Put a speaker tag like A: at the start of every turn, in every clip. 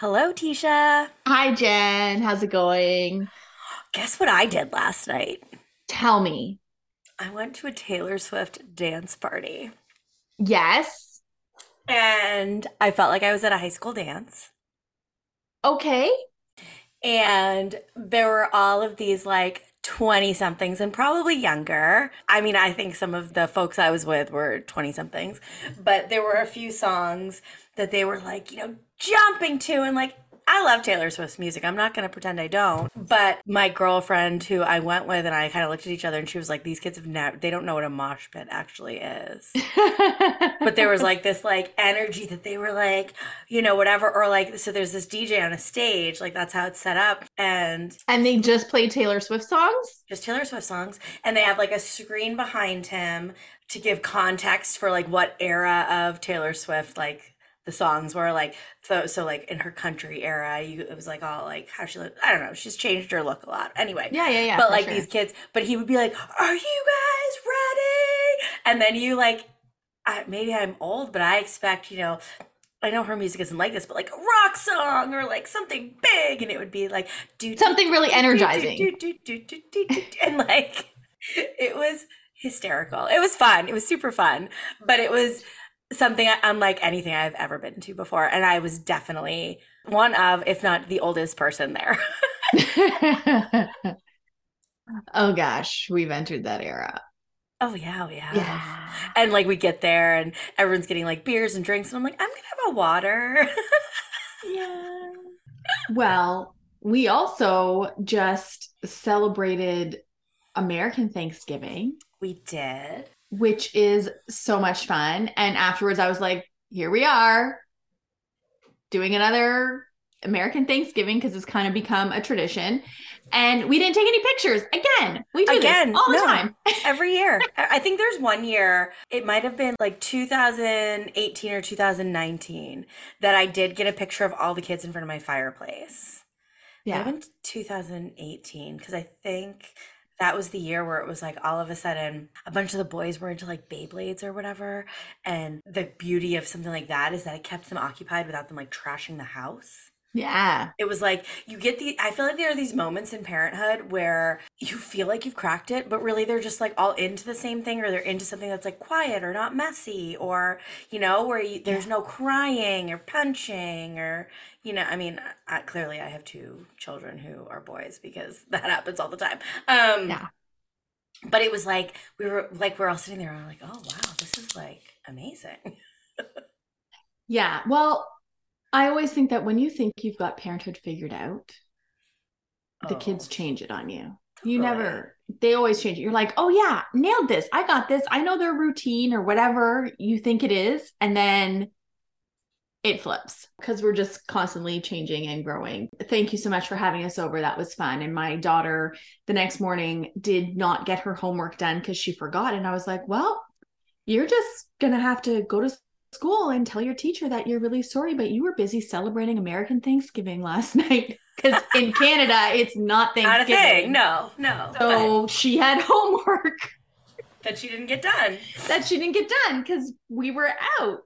A: Hello, Tisha.
B: Hi, Jen. How's it going?
A: Guess what I did last night?
B: Tell me.
A: I went to a Taylor Swift dance party
B: Yes.
A: and I felt like I was at a high school dance.
B: Okay.
A: And there were all of these like 20 somethings and probably younger. I mean, I think some of the folks I was with were 20 somethings, but there were a few songs that they were like, you know, jumping to and like, I love Taylor Swift's music. I'm not going to pretend I don't. But my girlfriend who I went with and I kind of looked at each other and she was like, these kids have never, they don't know what a mosh pit actually is. but there was like this like energy that they were like you know whatever or like so there's this dj on a stage like that's how it's set up and
B: and they just play Taylor Swift songs?
A: just taylor swift songs and they have like a screen behind him to give context for like what era of taylor swift like the songs were like so, so like in her country era you it was like all like how she looked i don't know she's changed her look a lot anyway
B: Yeah, yeah, yeah.
A: but like
B: sure.
A: these kids but he would be like are you guys ready and then you like I, maybe i'm old but i expect you know i know her music isn't like this but like a rock song or like something big and it would be like do
B: Something really energizing.
A: and like it was hysterical it was fun it was super fun but it was something unlike anything i've ever been to before and i was definitely one of if not the oldest person there
B: oh gosh, we've entered that era.
A: oh yeah oh yeah
B: Yeah.
A: And like we get there and everyone's getting like beers and drinks, and I'm like, I'm gonna have a water.
B: Yeah. Well, we also just celebrated American Thanksgiving,
A: we did.
B: Which is so much fun. And afterwards, I was like, here we are doing another American Thanksgiving because it's kind of become a tradition. And we didn't take any pictures. Again, we do
A: Again,
B: all the
A: no.
B: time.
A: Every year. I think there's one year, it might have been like 2018 or 2019, that I did get a picture of all the kids in front of my fireplace.
B: Yeah.
A: been 2018, because I think that was the year where it was like all of a sudden a bunch of the boys were into like Beyblades or whatever. And the beauty of something like that is that it kept them occupied without them like trashing the house.
B: Yeah.
A: It was like you get the I feel like there are these moments in parenthood where you feel like you've cracked it, but really they're just like all into the same thing or they're into something that's like quiet or not messy or you know where you, there's no crying or punching or you know I mean I, clearly I have two children who are boys because that happens all the time. Um
B: Yeah.
A: But it was like we were like we're all sitting there and we're like, "Oh wow, this is like amazing."
B: Yeah. Well, I always think that when you think you've got parenthood figured out, the
A: Oh,
B: kids change it on you. You
A: totally.
B: never, they always change it. You're like, oh, yeah, nailed this. I got this. I know their routine or whatever you think it is. And then it flips because we're just constantly changing and growing. Thank you so much for having us over. That was fun. And my daughter the next morning did not get her homework done because she forgot. And I was like, well, you're just going to have to go to school and tell your teacher that you're really sorry, but you were busy celebrating American Thanksgiving last night. Because in Canada, it's not
A: Not a
B: Thanksgiving.
A: thing. No, no. but
B: So she had homework
A: that she didn't get done.
B: that she didn't get done because we were out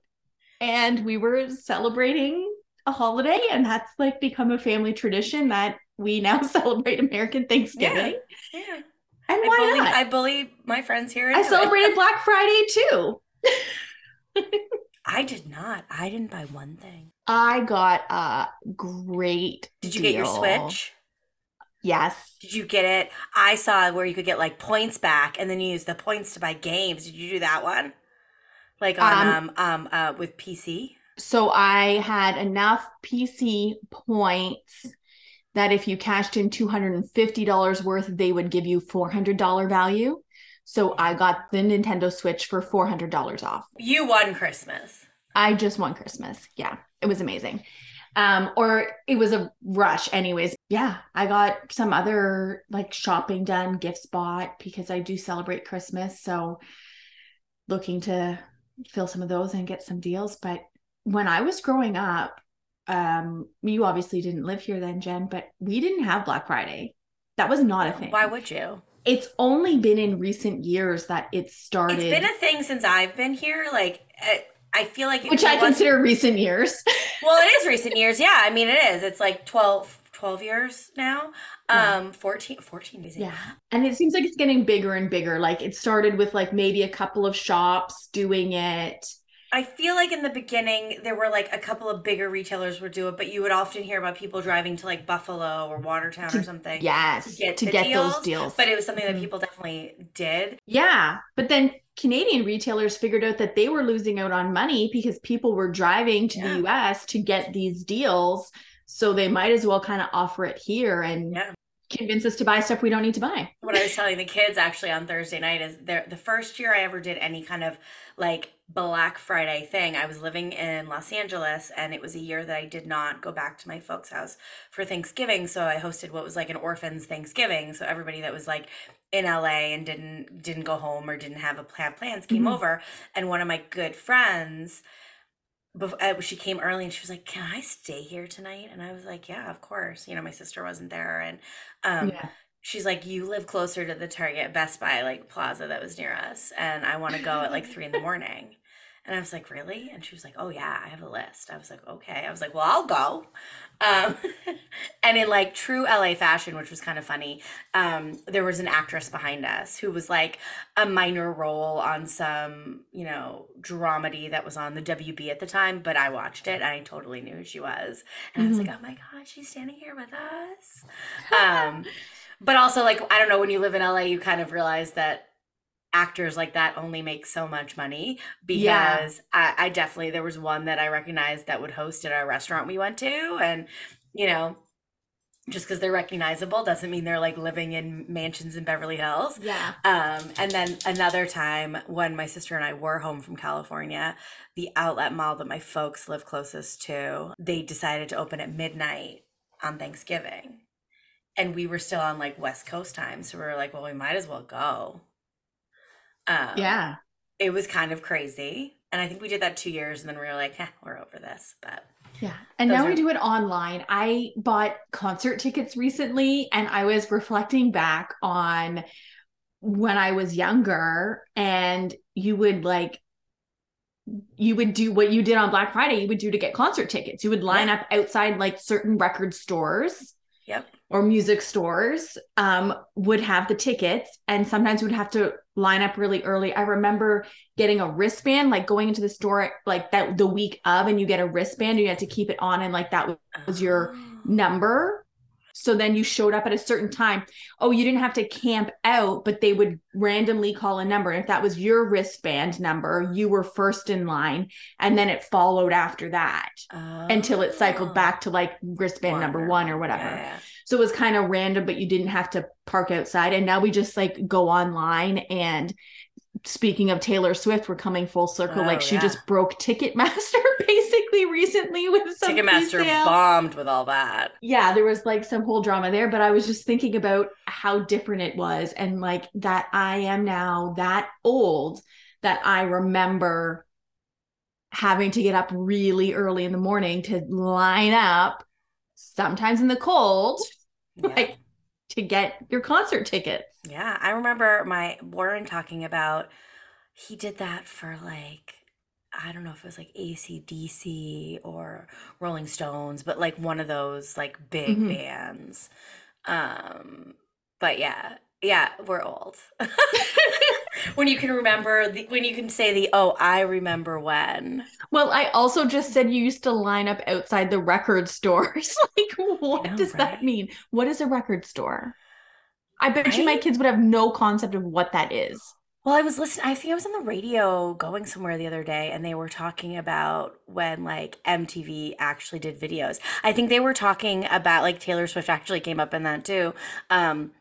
B: and we were celebrating a holiday. And that's like become a family tradition that we now celebrate American Thanksgiving.
A: Yeah.
B: And
A: I
B: why
A: bully,
B: not?
A: I bully my friends here.
B: I celebrated Black Friday too.
A: I did not. I didn't buy one thing.
B: I got a great.
A: Did you get your. Switch?
B: Yes.
A: Did you get it? I saw where you could get like points back, and then you use the points to buy games. Did you do that one? Like on um um, uh with PC.
B: So I had enough PC points that if you cashed in $250 worth, they would give you $400 value. So I got the Nintendo Switch for $400 off.
A: You won Christmas.
B: I just won Christmas. Yeah, it was amazing. Um, or it was a rush, anyways. Yeah, I got some other like shopping done, gifts bought because I do celebrate Christmas. So looking to fill some of those and get some deals. But when I was growing up, um, you obviously didn't live here then, Jen, but we didn't have Black Friday. That was not a thing.
A: Why would you?
B: It's only been in recent years that it started.
A: It's been a thing since I've been here. Like, uh, I feel like
B: which I consider recent years.
A: well, it is recent years. Yeah, I mean, it is. It's like 12, 12 years now.
B: Yeah.
A: Um, 14, 14 is it?
B: Yeah. And it seems like it's getting bigger and bigger. Like it started with like maybe a couple of shops doing it.
A: I feel like in the beginning there were like a couple of bigger retailers would do it, but you would often hear about people driving to like Buffalo or Watertown or something.
B: Yes.
A: get
B: to get
A: deals,
B: those deals.
A: But it was something that
B: Mhm.
A: people definitely did.
B: Yeah. But then Canadian retailers figured out that they were losing out on money because people were driving to
A: Yeah.
B: the US to get these deals. So they might as well kind of offer it here and
A: Yeah.
B: convince us to buy stuff we don't need to buy.
A: What I was telling the kids actually on Thursday night is the first year I ever did any kind of like Black Friday thing. I was living in Los Angeles and it was a year that I did not go back to my folks' house for Thanksgiving. So I hosted what was like an orphans Thanksgiving. So everybody that was like in LA and didn't didn't go home or didn't have a have plans came
B: Mhm.
A: over. And one of my good friends bef- uh, she came early and she was like, "Can I stay here tonight?" And I was like, "Yeah, of course." You know, my sister wasn't there, and um,
B: yeah.
A: she's like, "You live closer to the Target Best Buy like plaza that was near us, and I want to go at like three in the morning." And I was like, "Really?" And she was like, "Oh yeah, I have a list." I was like, "Okay." I was like, "Well, I'll go." Um, and in like true LA fashion, which was kind of funny, um, there was an actress behind us who was like a minor role on some, you know, dramedy that was on the WB at the time, but I watched it and I totally knew who she was. And I was like, oh my God, she's standing here with us. Um, but also, like, I don't know, when you live in LA, you kind of realize that actors like that only make so much money because
B: Yeah.
A: I, I definitely, there was one that I recognized that would host at a restaurant we went to. And, you know, just because they're recognizable doesn't mean they're like living in mansions in Beverly Hills.
B: Yeah.
A: Um, and then another time when my sister and I were home from California, the outlet mall that my folks live closest to, they decided to open at midnight on Thanksgiving. And we were still on like West Coast time. So we were like, well, we might as well go. Um,
B: Yeah.
A: It was kind of crazy. And I think we did that two years and then we were like, eh, we're over this. But
B: Yeah. And now
A: are-
B: we do it online. I bought concert tickets recently and I was reflecting back on when I was younger and you would like you would do what you did on Black Friday, you would do to get concert tickets. You would line
A: Yeah.
B: up outside like certain record stores
A: yep.
B: or music stores um, would have the tickets and sometimes you would have to line up really early i remember getting a wristband like going into the store like that the week of and you get a wristband and you had to keep it on and like that was your
A: Oh.
B: number so then you showed up at a certain time oh you didn't have to camp out but they would randomly call a number and if that was your wristband number you were first in line and then it followed after that oh. until it cycled
A: Oh.
B: back to like wristband number one or whatever
A: Yeah, yeah.
B: So it was kind of random, but you didn't have to park outside. And now we just like go online. And speaking of Taylor Swift, we're coming full circle.
A: Oh,
B: like she
A: yeah.
B: just broke Ticketmaster basically recently with some
A: Ticketmaster
B: presale.
A: bombed with all that.
B: Yeah, there was like some whole drama there, but I was just thinking about how different it was and like that I am now that old that I remember having to get up really early in the morning to line up sometimes in the cold
A: Yeah.
B: like to get your concert tickets.
A: Yeah, I remember my Warren talking about he did that for like I don't know if it was like ACDC or Rolling Stones, but like one of those like big
B: Mhm.
A: bands. Um but yeah, yeah, we're old. when you can remember the, when you can say the oh, I remember when.
B: Well, I also just said you used to line up outside the record stores. like, what
A: know,
B: does that mean? What is a record store? I bet you my kids would have no concept of what that is.
A: Well, I was listening. I think I was on the radio going somewhere the other day, and they were talking about when like MTV actually did videos. I think they were talking about like Taylor Swift actually came up in that too, um,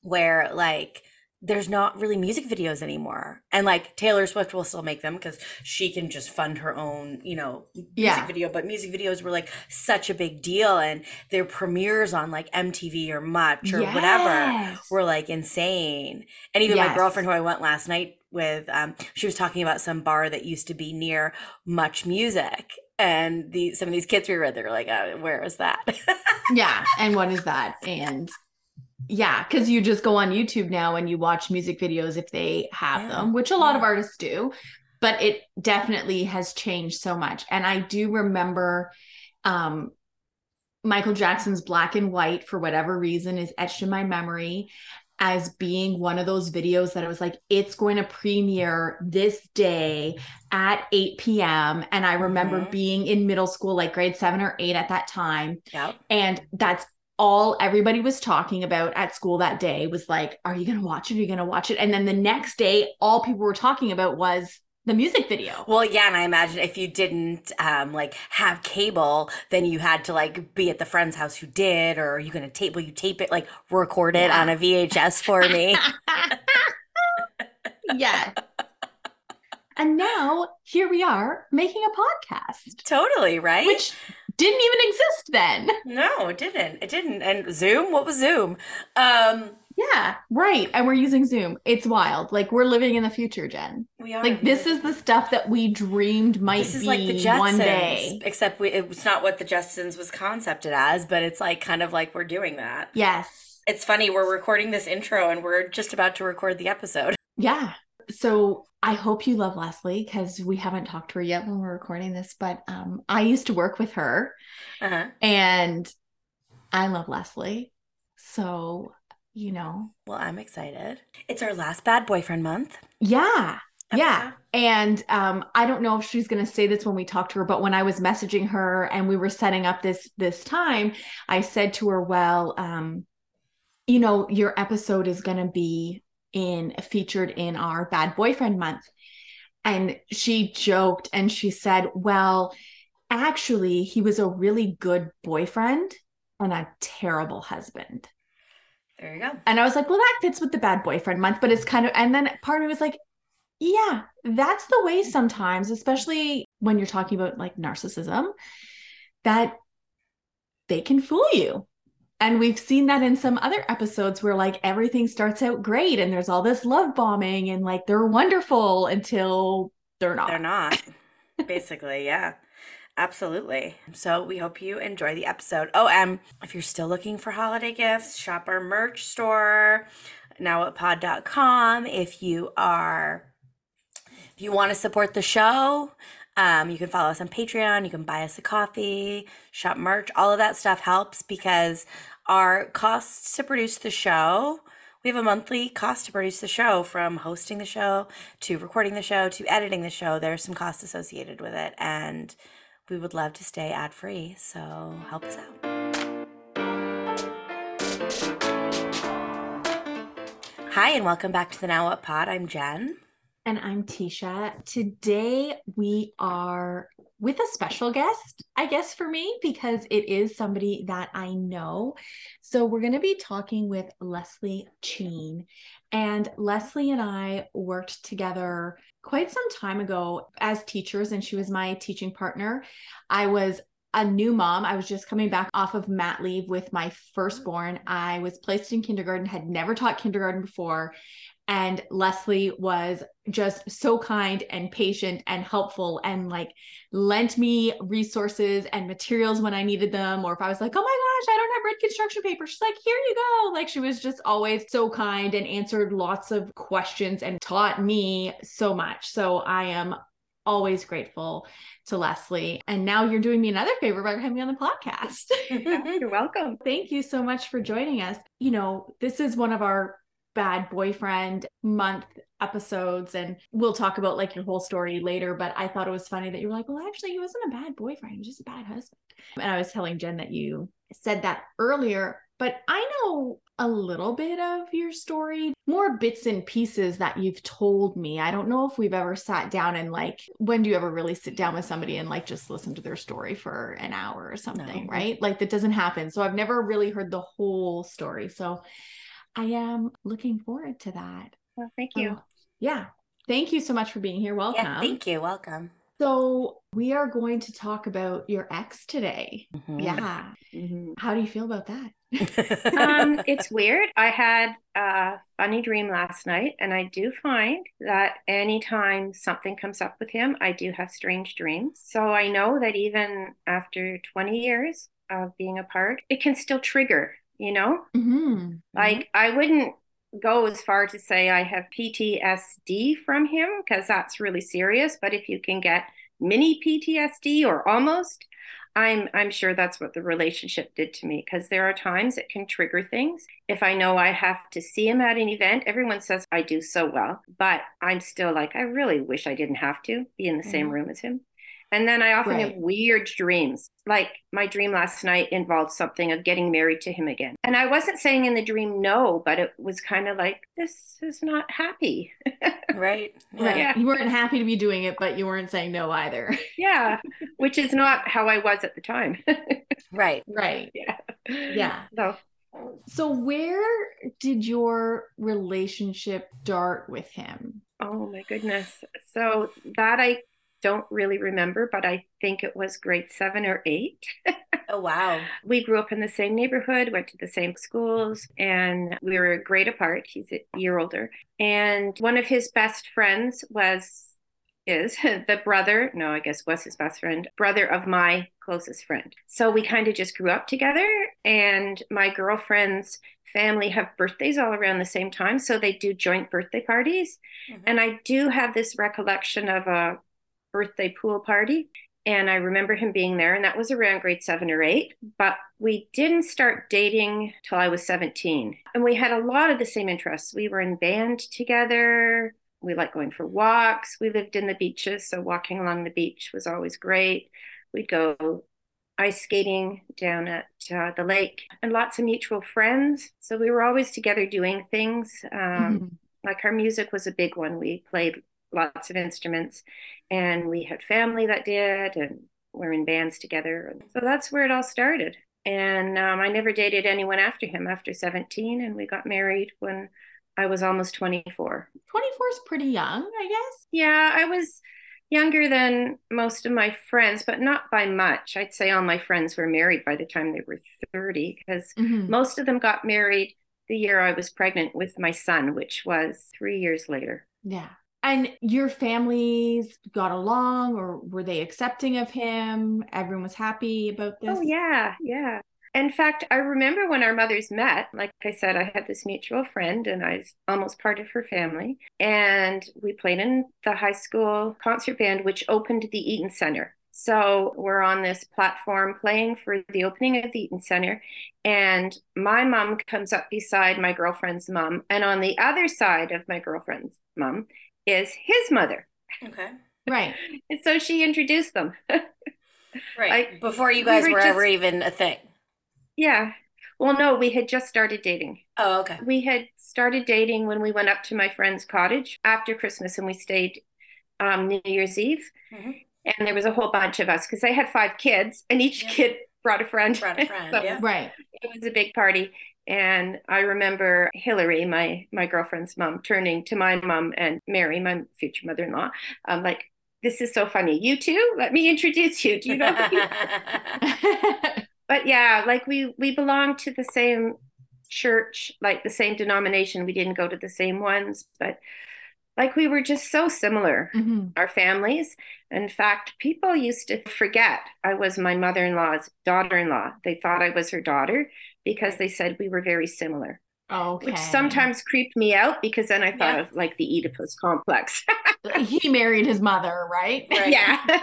A: where like there's not really music videos anymore, and like Taylor Swift will still make them because she can just fund her own, you know, music
B: Yeah.
A: video. But music videos were like such a big deal, and their premieres on like MTV or Much or whatever were like insane. And even my girlfriend who I went last night with, um, she was talking about some bar that used to be near Much Music. And the some of these kids we were were like, oh, where is that?
B: yeah. And what is that? And yeah, because you just go on YouTube now and you watch music videos if they have
A: Yeah,
B: them, which a lot of artists do. but it definitely has changed so much. And I do remember um, Michael Jackson's Black and White, for whatever reason, is etched in my memory as being one of those videos that I was like, it's going to premiere this day at 8 p.m. And I remember
A: Mhm.
B: being in middle school, like grade seven or eight at that time.
A: Yep.
B: And that's all everybody was talking about at school that day was like, are you going to watch it? Are you going to watch it? And then the next day, all people were talking about was the music video.
A: Well, yeah, and I imagine if you didn't um, like have cable, then you had to like be at the friend's house who did, or are you gonna tape? Will you tape it like record it
B: Yeah.
A: on a VHS for me?
B: yeah. And now here we are making a podcast,
A: totally, right?
B: which didn't even exist then.
A: no, it didn't. It didn't. And Zoom, what was Zoom? Um,
B: Yeah, right. And we're using Zoom. It's wild. Like we're living in the future, Jen.
A: we are.
B: Like this is the stuff that we dreamed might
A: This is
B: be
A: like the Jetsons,
B: one day.
A: except we, it's not what the Jetsons was concepted as, but it's like kind of like we're doing that.
B: Yes.
A: It's funny, we're recording this intro and we're just about to record the episode.
B: Yeah. So I hope you love Leslie because we haven't talked to her yet when we're recording this, but um, I used to work with her
A: Uh-huh.
B: and I love Leslie. So, you know,
A: Well, I'm excited. It's our last bad boyfriend month.
B: yeah. Yeah. And um, I don't know if she's going to say this when we talk to her, but when I was messaging her and we were setting up this this time, I said to her, "Well, um, you know, your episode is going to be in featured in our bad boyfriend month." And she joked and she said, "Well, actually, he was a really good boyfriend and a terrible husband."
A: There you go.
B: And I was like, well, that fits with the bad boyfriend month, but it's kind of, and then part of me was like, yeah, that's the way sometimes, especially when you're talking about like narcissism, that they can fool you. And we've seen that in some other episodes where like everything starts out great and there's all this love bombing and like they're wonderful until they're not.
A: They're not. Basically, yeah. Absolutely. So we hope you enjoy the episode. Oh, and if you're still looking for holiday gifts, shop our merch store, nowwhatpod.com. If you are if you want to support the show, um, you can follow us on Patreon. You can buy us a coffee, shop merch. All of that stuff helps because our costs to produce the show, we have a monthly cost to produce the show from hosting the show to recording the show to editing the show. There's some costs associated with it. And we would love to stay ad free. So help us out. Hi, and welcome back to the Now What Pod. I'm Jen.
B: And I'm Tisha. Today we are with a special guest, I guess, for me, because it is somebody that I know. So we're going to be talking with Leslie Cheen. And Leslie and I worked together quite some time ago as teachers, and she was my teaching partner. I was a new mom. I was just coming back off of mat leave with my firstborn. I was placed in kindergarten, had never taught kindergarten before. And Leslie was just so kind and patient and helpful and like lent me resources and materials when I needed them. Or if I was like, oh my gosh, I don't have red construction paper, she's like, here you go. Like she was just always so kind and answered lots of questions and taught me so much. So I am always grateful to Leslie. And now you're doing me another favor by having me on the podcast.
C: You're welcome.
B: Thank you so much for joining us. You know, this is one of our bad boyfriend month episodes and we'll talk about like your whole story later but i thought it was funny that you were like well actually he wasn't a bad boyfriend he was just a bad husband. And i was telling jen that you said that earlier but i know a little bit of your story more bits and pieces that you've told me. I don't know if we've ever sat down and like when do you ever really sit down with somebody and like just listen to their story for an hour or something
A: No.
B: right? Like that doesn't happen. So i've never really heard the whole story. So i am looking forward to that
C: Well, thank you.
B: Yeah. Thank you so much for being here. Welcome.
A: Yeah, thank you. Welcome.
B: So, we are going to talk about your ex today.
A: Mhm.
B: Yeah.
C: Mhm.
B: How do you feel about that?
C: Um, it's weird. I had a funny dream last night, and I do find that anytime something comes up with him, I do have strange dreams. So I know that even after 20 years of being apart, it can still trigger, you know?
B: Mm-hmm.
C: Like I wouldn't go as far to say I have PTSD from him because that's really serious. But if you can get mini PTSD or almost, I'm I'm sure that's what the relationship did to me because there are times it can trigger things. If I know I have to see him at an event, everyone says I do so well, but I'm still like I really wish I didn't have to be in the mm-hmm. same room as him. And then I often right. have weird dreams. Like my dream last night involved something of getting married to him again. And I wasn't saying in the dream no, but it was kind of like, this is not happy.
A: right.
B: Yeah. Right. Yeah. You weren't happy to be doing it, but you weren't saying no either.
C: yeah. Which is not how I was at the time.
A: right.
B: Right.
C: Yeah.
B: Yeah.
C: So
B: so where did your relationship start with him?
C: Oh my goodness. So that I don't really remember, but I think it was grade seven or eight.
A: oh, wow.
C: We grew up in the same neighborhood, went to the same schools, and we were a grade apart. He's a year older. And one of his best friends was, is the brother, no, I guess was his best friend, brother of my closest friend. So we kind of just grew up together. And my girlfriend's family have birthdays all around the same time. So they do joint birthday parties. Mm-hmm. And I do have this recollection of a birthday pool party. And I remember him being there, and that was around grade seven or eight. But we didn't start dating till I was 17. And we had a lot of the same interests. We were in band together. We liked going for walks. We lived in the beaches, so walking along the beach was always great. We'd go ice skating down at uh, the lake and lots of mutual friends. So we were always together doing things. Um, mm-hmm. Like our music was a big one. We played lots of instruments and we had family that did and we're in bands together. So that's where it all started. And um, i never dated anyone after him after 17 and we got married when i was almost 24
B: 24 is pretty young i guess?
C: Yeah i was younger than most of my friends but not by much. I'd say all my friends were married by the time they were 30 because mm-hmm. most of them got married the year i was pregnant with my son which was three years later.
B: Yeah and your families got along or were they accepting of him? Everyone was happy about oh, this?
C: Oh, yeah, yeah. In fact, I remember when our mothers met, like I said, I had this mutual friend and I was almost part of her family. And we played in the high school concert band, which opened the Eaton Center. So we're on this platform playing for the opening of the Eaton Center. And my mom comes up beside my girlfriend's mom. And on the other side of my girlfriend's mom is his mother.
A: Okay.
B: Right.
C: and so she introduced them.
A: right. Before you guys we were, were just, ever even a thing.
C: Yeah. Well, no, we had just started dating.
A: Oh, okay.
C: We had started dating when we went up to my friend's cottage after Christmas and we stayed um, New Year's Eve. Mm-hmm. And there was a whole bunch of us because they had five kids and each yeah. kid brought a friend.
A: Brought a friend, so yeah.
B: Right.
C: It was a big party. And I remember Hillary, my my girlfriend's mom, turning to my mom and Mary, my future mother-in-law, um, like, "This is so funny. You too? Let me introduce you. Do you know?" but yeah, like we we belong to the same church, like the same denomination. We didn't go to the same ones, but like we were just so similar, mm-hmm. our families. In fact, people used to forget I was my mother in law's daughter in law. They thought I was her daughter because they said we were very similar.
B: Okay.
C: Which sometimes creeped me out because then I thought yeah. of like the Oedipus complex.
B: he married his mother, right?
C: right. Yeah.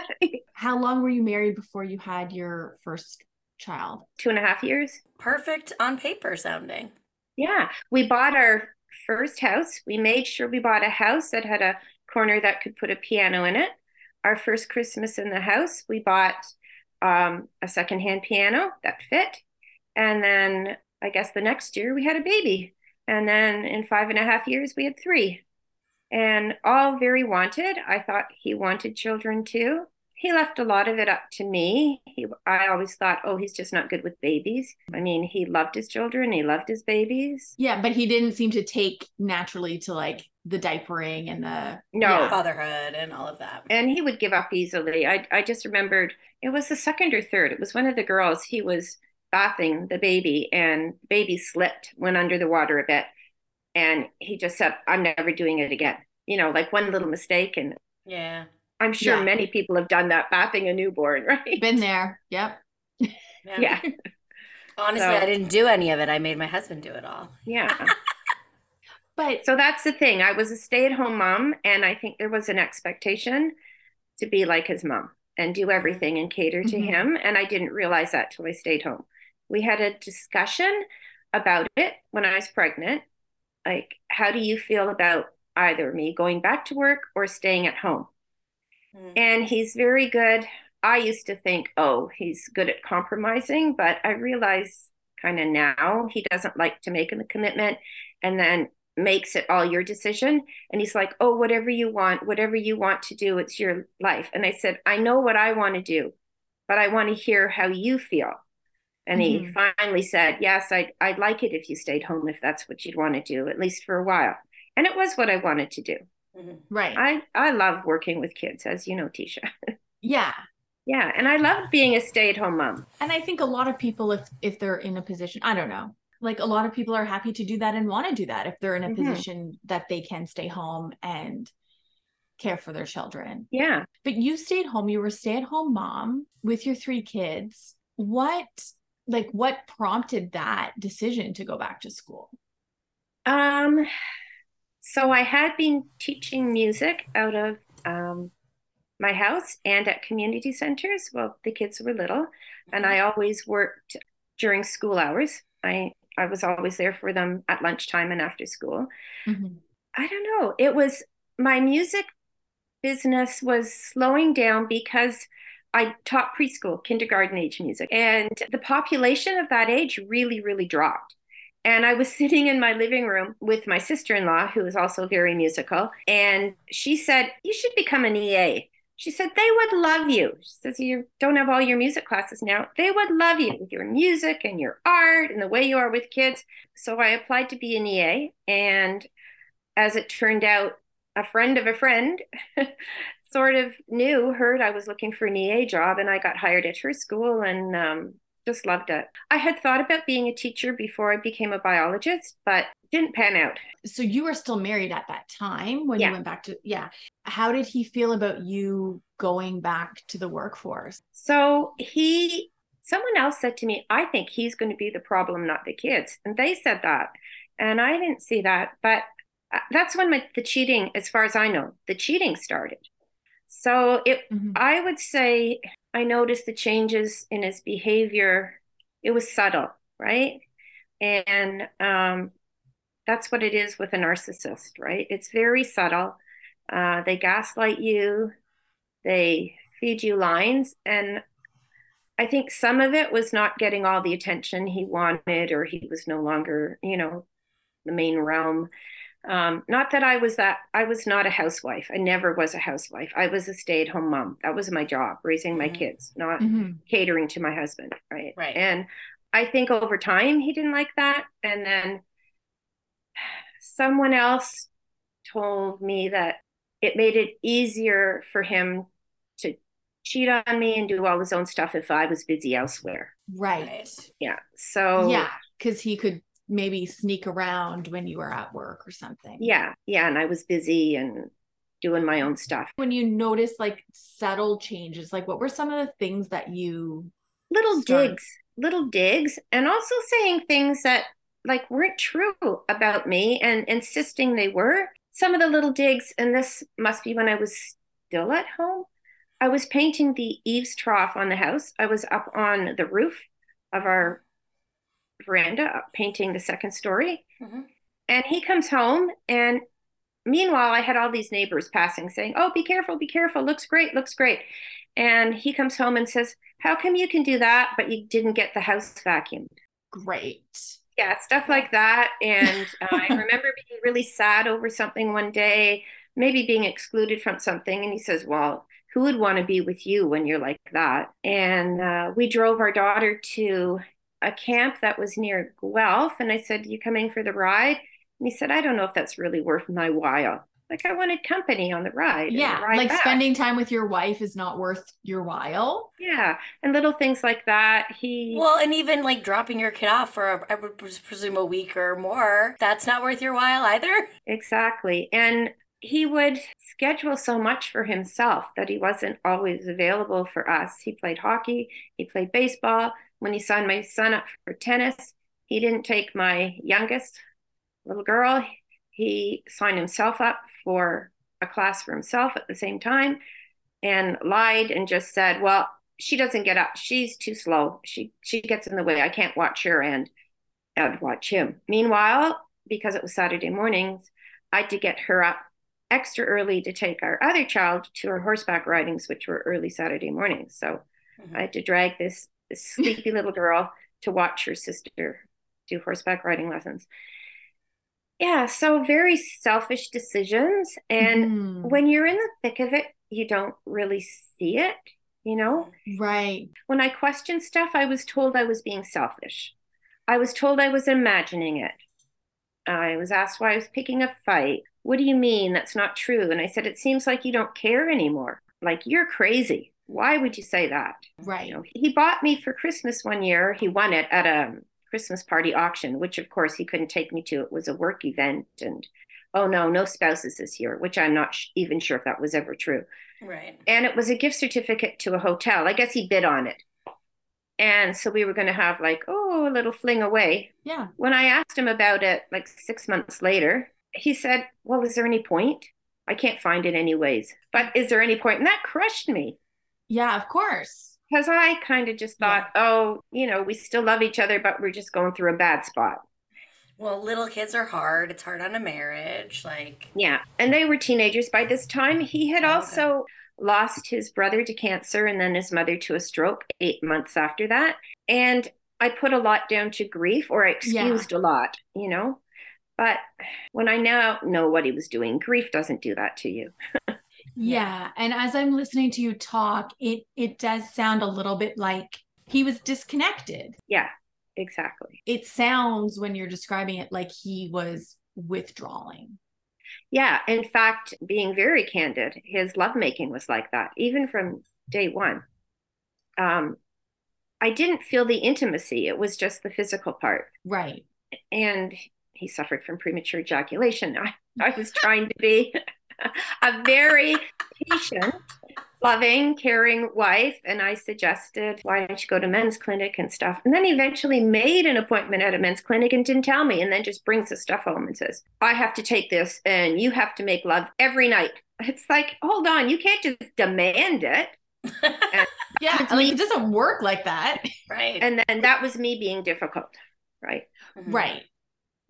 B: How long were you married before you had your first child?
C: Two and a half years.
A: Perfect on paper sounding.
C: Yeah. We bought our first house. We made sure we bought a house that had a corner that could put a piano in it. Our first Christmas in the house, we bought um, a secondhand piano that fit. And then I guess the next year we had a baby. And then in five and a half years, we had three. And all very wanted. I thought he wanted children too. He left a lot of it up to me. He, I always thought, oh, he's just not good with babies. I mean, he loved his children, he loved his babies.
B: Yeah, but he didn't seem to take naturally to like the diapering and the
C: no
A: yeah. fatherhood and all of that.
C: And he would give up easily. I I just remembered it was the second or third. It was one of the girls. He was bathing the baby and baby slipped, went under the water a bit. And he just said, I'm never doing it again. You know, like one little mistake. And
A: yeah,
C: I'm sure yeah. many people have done that, bathing a newborn, right?
B: Been there. Yep.
C: Yeah. yeah.
A: Honestly, so, I didn't do any of it. I made my husband do it all.
C: Yeah.
B: But
C: So that's the thing. I was a stay-at-home mom, and I think there was an expectation to be like his mom and do everything and cater to
B: Mhm.
C: him. And I didn't realize that till I stayed home. We had a discussion about it when I was pregnant. Like, how do you feel about either me going back to work or staying at home?
A: Mm.
C: And he's very good. I used to think, oh, he's good at compromising, but I realize kind of now he doesn't like to make a commitment and then makes it all your decision. And he's like, oh, whatever you want, whatever you want to do, it's your life. And I said, I know what I want to do, but I want to hear how you feel. And he
B: Mhm.
C: finally said, yes, I'd, I'd like it if you stayed home, if that's what you'd want to do, at least for a while. And it was what I wanted to do.
A: Mhm.
B: right.
C: I, I love working with kids, as you know, Tisha.
B: yeah.
C: Yeah, and I love being a stay-at-home mom.
B: And I think a lot of people if if they're in a position, I don't know. Like a lot of people are happy to do that and want to do that if they're in a
C: Mhm.
B: position that they can stay home and care for their children.
C: Yeah.
B: But you stayed home, you were a stay-at-home mom with your three kids. What like what prompted that decision to go back to school?
C: Um, so I had been teaching music out of um, my house and at community centers. Well, the kids were little, and I always worked during school hours. I I was always there for them at lunchtime and after school.
B: Mhm.
C: I don't know. It was my music business was slowing down because I taught preschool, kindergarten age music, and the population of that age really, really dropped. And I was sitting in my living room with my sister in law, who is also very musical, and she said, You should become an EA. She said, They would love you. She says, You don't have all your music classes now. They would love you with your music and your art and the way you are with kids. So I applied to be an EA. And as it turned out, a friend of a friend sort of knew, heard I was looking for an EA job, and I got hired at her school and um, just loved it. I had thought about being a teacher before I became a biologist, but didn't pan out.
B: So you were still married at that time when
C: Yeah.
B: you went back to yeah. How did he feel about you going back to the workforce?
C: So he, someone else said to me, I think he's going to be the problem, not the kids. And they said that. And I didn't see that. But uh, that's when my, the cheating, as far as I know, the cheating started. So it,
B: Mhm.
C: I would say I noticed the changes in his behavior. It was subtle, right? And um, that's what it is with a narcissist, right? It's very subtle. Uh, they gaslight you, they feed you lines. And I think some of it was not getting all the attention he wanted, or he was no longer, you know, the main realm. Um, not that I was that, I was not a housewife. I never was a housewife. I was a stay at home mom. That was my job, raising my
A: Mhm.
C: kids, not
B: Mhm.
C: catering to my husband. Right.
A: Right.
C: And I think over time he didn't like that. And then someone else told me that it made it easier for him to cheat on me and do all his own stuff if I was busy elsewhere.
B: Right.
A: Right.
C: Yeah. So
B: Yeah, because he could maybe sneak around when you were at work or something.
C: yeah, yeah. And I was busy and doing my own stuff.
B: When you noticed like subtle changes, like what were some of the things that you
C: Little digs, little digs, and also saying things that like weren't true about me and insisting they were. Some of the little digs, and this must be when I was still at home. I was painting the eaves trough on the house. I was up on the roof of our veranda, painting the second story.
A: Mhm.
C: And he comes home, and meanwhile, I had all these neighbors passing saying, Oh, be careful, be careful. Looks great, looks great. And he comes home and says, How come you can do that, but you didn't get the house vacuumed?
B: great.
C: Yeah, stuff like that. And uh, I remember being really sad over something one day, maybe being excluded from something. And he says, Well, who would want to be with you when you're like that? And uh, we drove our daughter to a camp that was near Guelph. And I said, You coming for the ride? And he said, I don't know if that's really worth my while. Like I wanted company on the ride. and the
B: Yeah,
C: ride
B: like
C: back.
B: spending time with your wife is not worth your while.
C: Yeah, and little things like that. He
A: Well, and even like dropping your kid off for, a, I would presume, a week or more, that's not worth your while either.
C: Exactly. And he would schedule so much for himself that he wasn't always available for us. He played hockey, he played baseball. When he signed my son up for tennis, he didn't take my youngest little girl. he signed himself up for a class for himself at the same time and lied and just said, "Well, she doesn't get up. She's too slow. She she gets in the way. I can't watch her and I'd watch him." Meanwhile, because it was Saturday mornings, I had to get her up extra early to take our other child to her horseback ridings, which were early Saturday mornings. So mm-hmm. I had to drag this, this sleepy little girl to watch her sister do horseback riding lessons. Yeah, so very selfish decisions. And mm. when you're in the thick of it, you don't really see it, you know?
B: Right.
C: When I questioned stuff, I was told I was being selfish. I was told I was imagining it. I was asked why I was picking a fight. What do you mean? That's not true. And I said, It seems like you don't care anymore. Like, you're crazy. Why would you say that?
B: Right. You
C: know, he bought me for Christmas one year. He won it at a Christmas party auction, which of course he couldn't take me to. It was a work event. And oh no, no spouses this year, which I'm not sh- even sure if that was ever true.
A: Right.
C: And it was a gift certificate to a hotel. I guess he bid on it. And so we were going to have like, oh, a little fling away.
B: Yeah.
C: When I asked him about it like six months later, he said, well, is there any point? I can't find it anyways. But is there any point? And that crushed me.
B: Yeah, of course.
C: Because I kind of just thought, yeah. oh, you know, we still love each other, but we're just going through a bad spot.
A: Well, little kids are hard. It's hard on a marriage. Like,
C: yeah. And they were teenagers by this time. He had oh, also okay lost his brother to cancer and then his mother to a stroke eight months after that. And I put a lot down to grief or I excused yeah. a lot, you know. But when I now know what he was doing, grief doesn't do that to you.
B: yeah. And as I'm listening to you talk, it it does sound a little bit like he was disconnected.
C: Yeah, exactly.
B: It sounds when you're describing it like he was withdrawing.
C: Yeah, in fact, being very candid, his lovemaking was like that, even from day one. Um, I didn't feel the intimacy, it was just the physical part.
B: Right.
C: And he suffered from premature ejaculation. I, I was trying to be a very patient loving, caring wife. And I suggested, why don't you go to men's clinic and stuff? And then he eventually made an appointment at a men's clinic and didn't tell me, and then just brings the stuff home and says, I have to take this and you have to make love every night. It's like, hold on, you can't just demand it.
B: yeah, like it doesn't work like that.
A: Right.
C: And then that was me being difficult. Right.
B: Mm-hmm. Right.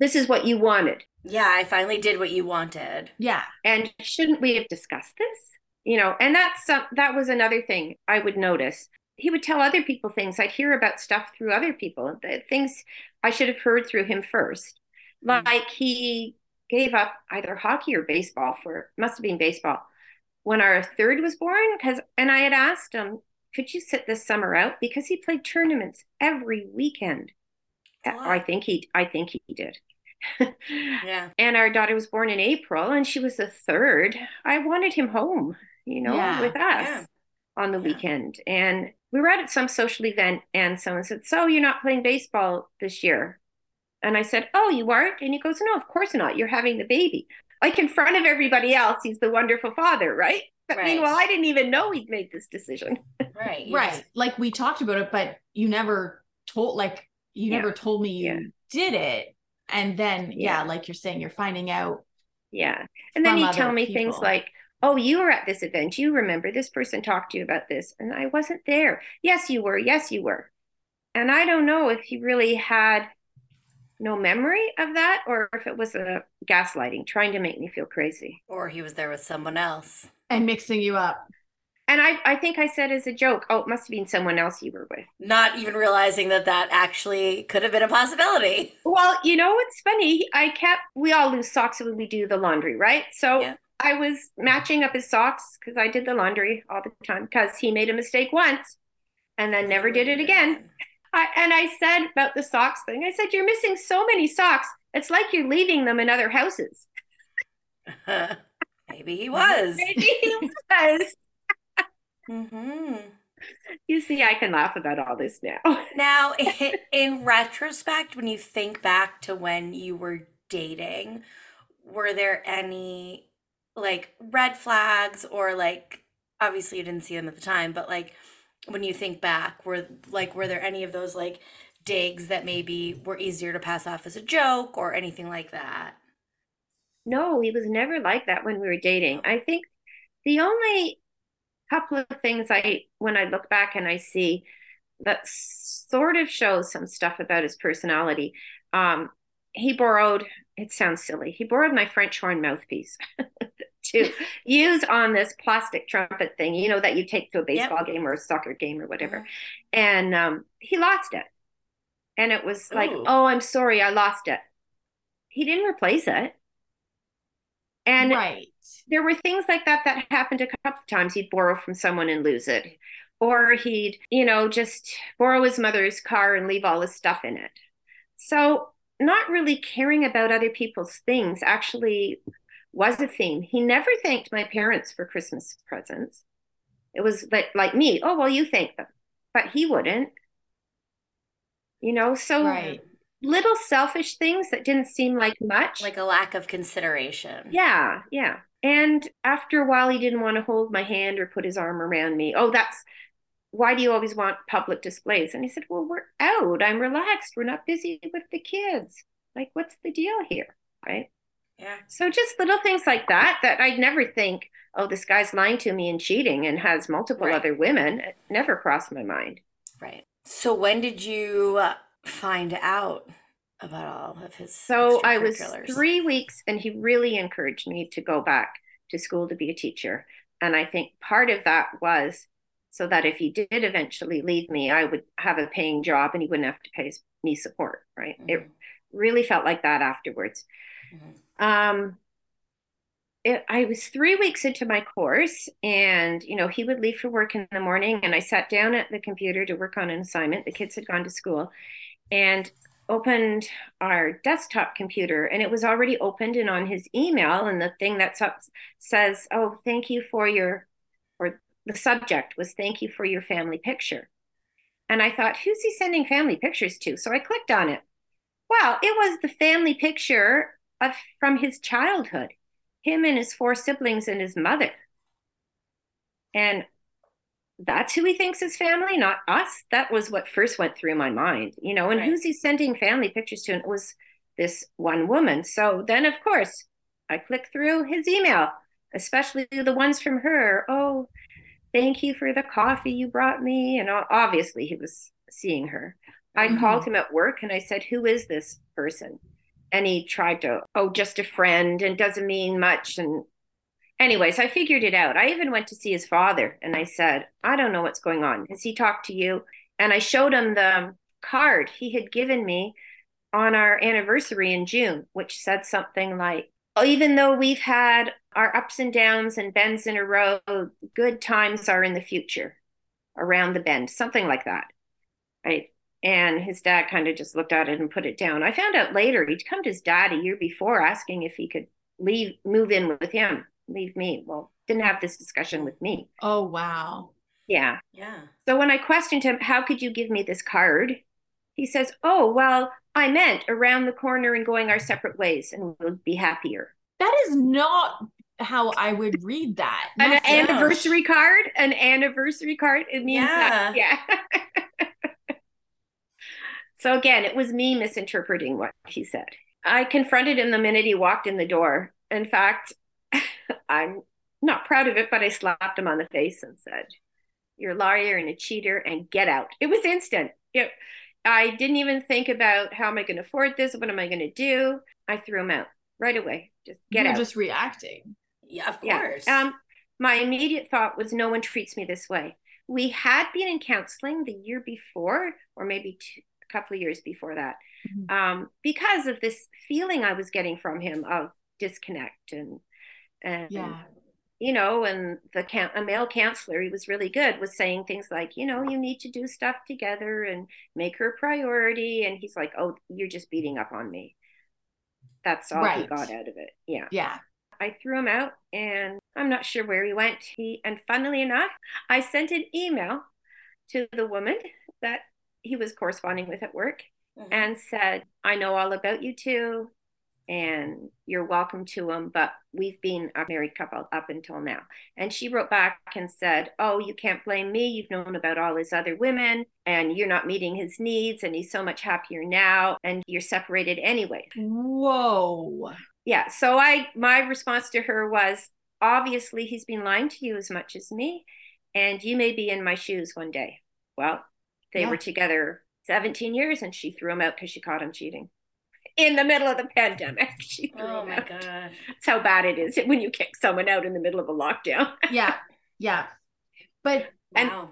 C: This is what you wanted.
A: Yeah, I finally did what you wanted.
B: Yeah.
C: And shouldn't we have discussed this? you know and that's some that was another thing i would notice he would tell other people things i'd hear about stuff through other people the things i should have heard through him first mm-hmm. like he gave up either hockey or baseball for must have been baseball when our third was born because and i had asked him could you sit this summer out because he played tournaments every weekend i think he i think he did
A: yeah
C: and our daughter was born in april and she was the third i wanted him home you know, yeah, with us yeah. on the yeah. weekend. And we were at some social event and someone said, So you're not playing baseball this year? And I said, Oh, you aren't? And he goes, No, of course not. You're having the baby. Like in front of everybody else, he's the wonderful father, right? But right. meanwhile, I didn't even know he'd made this decision.
A: Right.
B: right. Just... Like we talked about it, but you never told like you never told me you did it. And then yeah, like you're saying, you're finding out.
C: Yeah. And then he'd tell me people. things like, Oh, you were at this event. You remember this person talked to you about this. And I wasn't there. Yes, you were. Yes, you were. And I don't know if he really had no memory of that or if it was a gaslighting, trying to make me feel crazy.
A: Or he was there with someone else.
B: And mixing you up.
C: And I, I think I said as a joke, oh, it must have been someone else you were with.
A: Not even realizing that that actually could have been a possibility.
C: Well, you know what's funny? I kept, we all lose socks when we do the laundry, right? So yeah. I was matching up his socks because I did the laundry all the time because he made a mistake once and then never did it again. I, and I said about the socks thing, I said, You're missing so many socks. It's like you're leaving them in other houses.
A: Maybe he was.
C: Maybe he was.
A: Mm-hmm.
C: You see, I can laugh about all this now.
A: now, in, in retrospect, when you think back to when you were dating, were there any like red flags or like obviously you didn't see them at the time, but like when you think back, were like were there any of those like digs that maybe were easier to pass off as a joke or anything like that?
C: No, he was never like that when we were dating. I think the only couple of things I, when I look back and I see that sort of shows some stuff about his personality. Um, he borrowed, it sounds silly, he borrowed my French horn mouthpiece to use on this plastic trumpet thing, you know, that you take to a baseball yep. game or a soccer game or whatever. Mm-hmm. And um, he lost it. And it was like, Ooh. oh, I'm sorry, I lost it. He didn't replace it. And right. There were things like that that happened a couple of times. He'd borrow from someone and lose it. Or he'd, you know, just borrow his mother's car and leave all his stuff in it. So, not really caring about other people's things actually was a theme. He never thanked my parents for Christmas presents. It was like, like me, oh, well, you thank them. But he wouldn't. You know, so right little selfish things that didn't seem like much.
A: Like a lack of consideration.
C: Yeah, yeah. And after a while, he didn't want to hold my hand or put his arm around me. Oh, that's why do you always want public displays? And he said, Well, we're out. I'm relaxed. We're not busy with the kids. Like, what's the deal here? Right.
A: Yeah.
C: So just little things like that, that I'd never think, oh, this guy's lying to me and cheating and has multiple right. other women. It never crossed my mind.
A: Right. So when did you uh, find out about all of his
C: so i was three weeks and he really encouraged me to go back to school to be a teacher and i think part of that was so that if he did eventually leave me i would have a paying job and he wouldn't have to pay me support right mm-hmm. it really felt like that afterwards mm-hmm. um it, I was three weeks into my course, and you know he would leave for work in the morning, and I sat down at the computer to work on an assignment. The kids had gone to school, and opened our desktop computer and it was already opened and on his email and the thing that says oh thank you for your or the subject was thank you for your family picture. And i thought who's he sending family pictures to? So i clicked on it. Well it was the family picture of from his childhood him and his four siblings and his mother. And that's who he thinks is family, not us. That was what first went through my mind, you know, and right. who's he sending family pictures to? And it was this one woman. So then, of course, I click through his email, especially the ones from her. Oh, thank you for the coffee you brought me. And obviously, he was seeing her. I mm-hmm. called him at work and I said, Who is this person? And he tried to, oh, just a friend and doesn't mean much. And anyways, I figured it out. I even went to see his father and I said, I don't know what's going on. Has he talked to you? And I showed him the card he had given me on our anniversary in June, which said something like, oh, even though we've had our ups and downs and bends in a row, good times are in the future around the bend, something like that. Right. And his dad kind of just looked at it and put it down. I found out later he'd come to his dad a year before asking if he could leave, move in with him leave me. Well, didn't have this discussion with me.
B: Oh, wow.
C: Yeah.
A: Yeah.
C: So when I questioned him, how could you give me this card? He says, oh, well, I meant around the corner and going our separate ways and we'll be happier.
B: That is not how I would read that.
C: An anniversary card? An anniversary card? It means yeah. That, yeah. so again, it was me misinterpreting what he said. I confronted him the minute he walked in the door. In fact, I'm not proud of it, but I slapped him on the face and said, You're a liar and a cheater and get out. It was instant. It, I didn't even think about how am I going to afford this? What am I going to do? I threw him out right away. Just get
B: You're
C: out.
B: Just reacting.
A: Yeah, of course.
C: Yeah. Um, my immediate thought was, no one treats me this way. We had been in counseling the year before, or maybe two, a couple of years before that, mm-hmm. um, because of this feeling I was getting from him of disconnect and and yeah. you know and the a male counselor he was really good was saying things like you know you need to do stuff together and make her a priority. And he's like oh you're just beating up on me. That's all right. he got out of it. Yeah.
B: Yeah.
C: I threw him out and I'm not sure where he went. He and funnily enough, I sent an email to the woman that he was corresponding with at work mm-hmm. and said, I know all about you two and you're welcome to him, but we've been a married couple up until now. And she wrote back and said, Oh, you can't blame me. You've known about all his other women and you're not meeting his needs, and he's so much happier now, and you're separated anyway.
B: Whoa.
C: yeah. So I, my response to her was, obviously, he's been lying to you as much as me, and you may be in my shoes one day. Well, they
B: Yeah.
C: were together 17 years, and she threw him out because she caught him cheating in the middle of the pandemic. She threw
A: Oh
C: him
A: my
C: out.
A: gosh.
C: That's how bad it is when you kick someone out in the middle of a lockdown.
B: Yeah. Yeah. But
C: And-
A: Wow.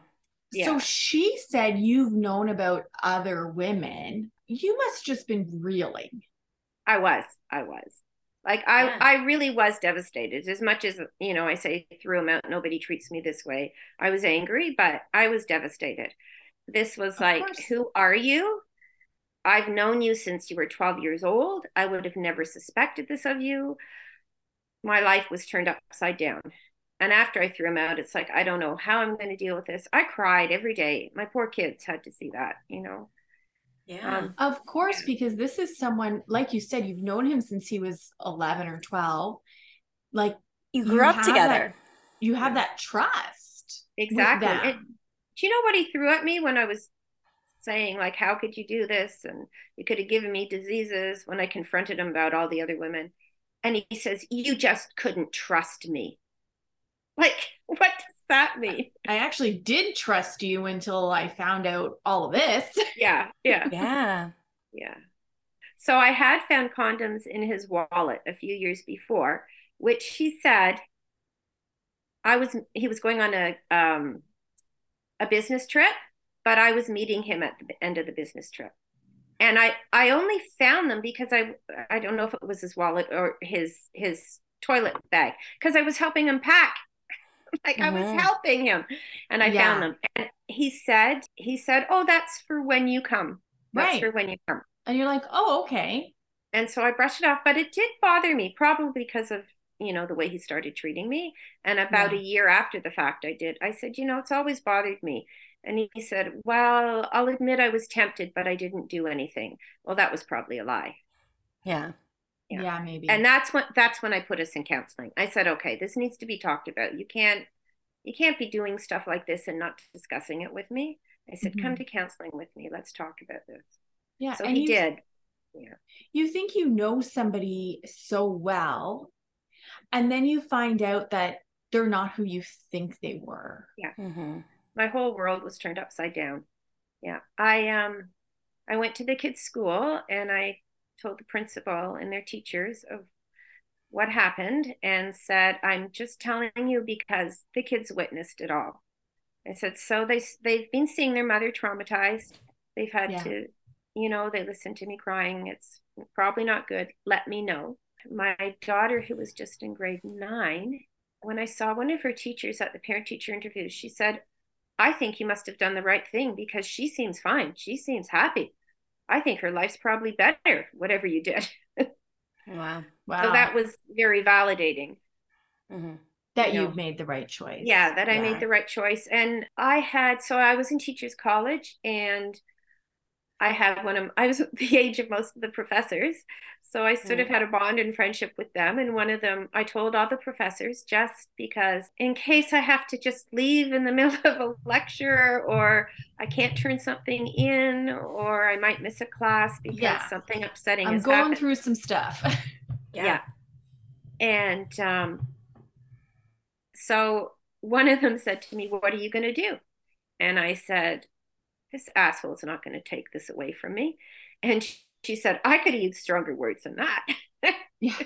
C: Yeah.
B: so she said you've known about other women. You must just been reeling.
C: I was. I was. Like I,
A: Yeah.
C: I really was devastated. As much as you know, I say threw him out. Nobody treats me this way. I was angry, but I was devastated. This was
B: Of
C: like,
B: course.
C: who are you? I've known you since you were 12 years old. I would have never suspected this of you. My life was turned upside down. And after I threw him out, it's like, I don't know how I'm going to deal with this. I cried every day. My poor kids had to see that, you know.
A: Yeah.
C: Um,
B: Of course, because this is someone, like you said, you've known him since he was 11 or 12. Like
A: you
B: you
A: grew up
B: have
A: together.
B: you have that trust. with
C: Exactly.
B: them.
C: And do you know what he threw at me when I was saying, like, how could you do this? And you could have given me diseases when I confronted him about all the other women. And he says, You just couldn't trust me. Like, what does that mean?
B: I actually did trust you until I found out all of this.
C: Yeah, yeah,
A: Yeah.
C: yeah. So I had found condoms in his wallet a few years before, which he said I was he was going on a um a business trip, but I was meeting him at the end of the business trip. And I I only found them because I I don't know if it was his wallet or his his toilet bag because I was helping him pack. like I was helping him and I
B: Yeah.
C: found them. And he said he said, "Oh, that's for when you come. That's
B: Right.
C: for when you come."
B: And you're like, oh, okay.
C: And so I brushed it off, but it did bother me, probably because of, you know, the way he started treating me. And about
B: Yeah.
C: a year after the fact, I did. I said, you know, it's always bothered me. And he said, well, I'll admit I was tempted, but I didn't do anything. Well, that was probably a lie.
A: Yeah.
C: Yeah.
B: Yeah, maybe.
C: And that's when that's when I put us in counseling. I said, okay, this needs to be talked about. You can't you can't be doing stuff like this and not discussing it with me. I said, come
B: Mhm.
C: to counseling with me. Let's talk about this.
B: yeah.
C: So
B: and
C: he
B: you,
C: did. Yeah.
B: You think you know somebody so well, and then you find out that they're not who you think they were.
A: hmm
C: my whole world was turned upside down. Yeah. I um I went to the kids' school and I told the principal and their teachers of what happened and said, I'm just telling you because the kids witnessed it all. I said, so they they've been seeing their mother traumatized. They've had
B: Yeah.
C: to, you know, they listened to me crying. It's probably not good. Let me know. My daughter, who was just in grade nine, when I saw one of her teachers at the parent teacher interview, she said, I think you must have done the right thing because she seems fine. She seems happy. I think her life's probably better, whatever you did.
A: Wow.
B: Wow.
C: So that was very validating.
A: hmm
B: that
C: you
B: you've
C: know.
B: made the right choice.
C: Yeah, that I
B: Yeah.
C: made the right choice. And I had, so I was in teachers college and I had one of, I was the age of most of the professors. So I sort of had a bond and friendship with them. And one of them, I told all the professors just because, in case I have to just leave in the middle of a lecture or I can't turn something in or I might miss a class because
B: Yeah.
C: something upsetting
B: I'm going
C: happened.
B: through some stuff.
A: Yeah.
C: Yeah. And um, so one of them said to me, What are you going to do? And I said, This asshole is not going to take this away from me. And she, she said, I could have used stronger words than that.
B: Yeah.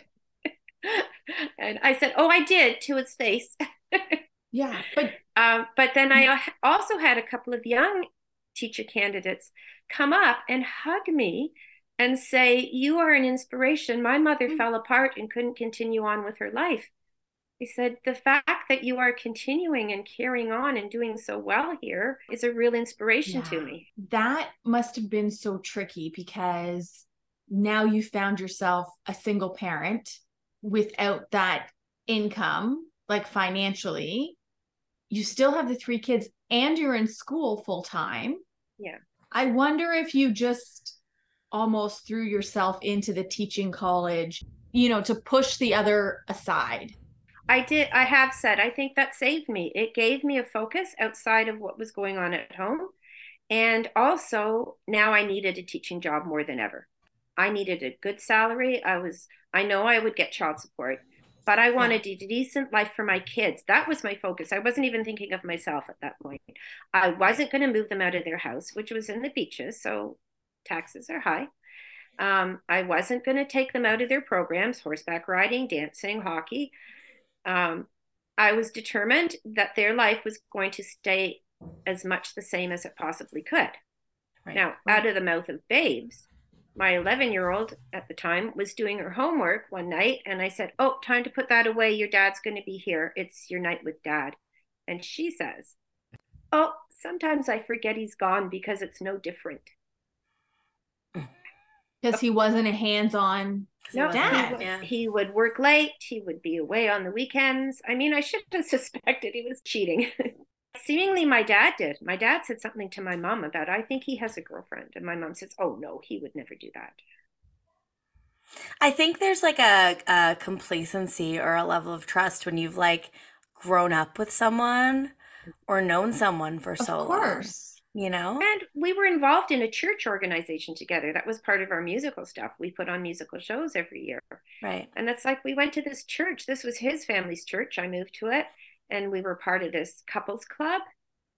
C: and I said, Oh, I did to his face.
B: yeah. But
C: Um, but then I also had a couple of young teacher candidates come up and hug me and say, You are an inspiration. My mother
B: Mm.
C: fell apart and couldn't continue on with her life. He said, The fact that you are continuing and carrying on and doing so well here is a real inspiration to me.
B: that must have been so tricky because now you found yourself a single parent without that income, like financially. You still have the three kids and you're in school full time.
C: Yeah.
B: I wonder if you just almost threw yourself into the teaching college, you know, to push the other aside.
C: I did, I have said, I think that saved me. It gave me a focus outside of what was going on at home. And also, now I needed a teaching job more than ever. I needed a good salary. I was, I know I would get child support, but I wanted a decent life for my kids. That was my focus. I wasn't even thinking of myself at that point. I wasn't going to move them out of their house, which was in the beaches. So taxes are high. Um, I wasn't going to take them out of their programs horseback riding, dancing, hockey. Um, I was determined that their life was going to stay as much the same as it possibly could. Right. Now, out of the mouth of babes, my 11 year old at the time was doing her homework one night, and I said, Oh, time to put that away. Your dad's going to be here. It's your night with dad. And she says, Oh, sometimes I forget he's gone because it's no different.
B: Because he wasn't a hands on
C: no, dad. He would, yeah. he would work late. He would be away on the weekends. I mean, I should have suspected he was cheating. Seemingly, my dad did. My dad said something to my mom about, I think he has a girlfriend. And my mom says, Oh, no, he would never do that.
A: I think there's like a, a complacency or a level of trust when you've like grown up with someone or known someone for so long you know?
C: And we were involved in a church organization together. That was part of our musical stuff. We put on musical shows every year.
A: Right.
C: And it's like we went to this church. This was his family's church. I moved to it and we were part of this couples club.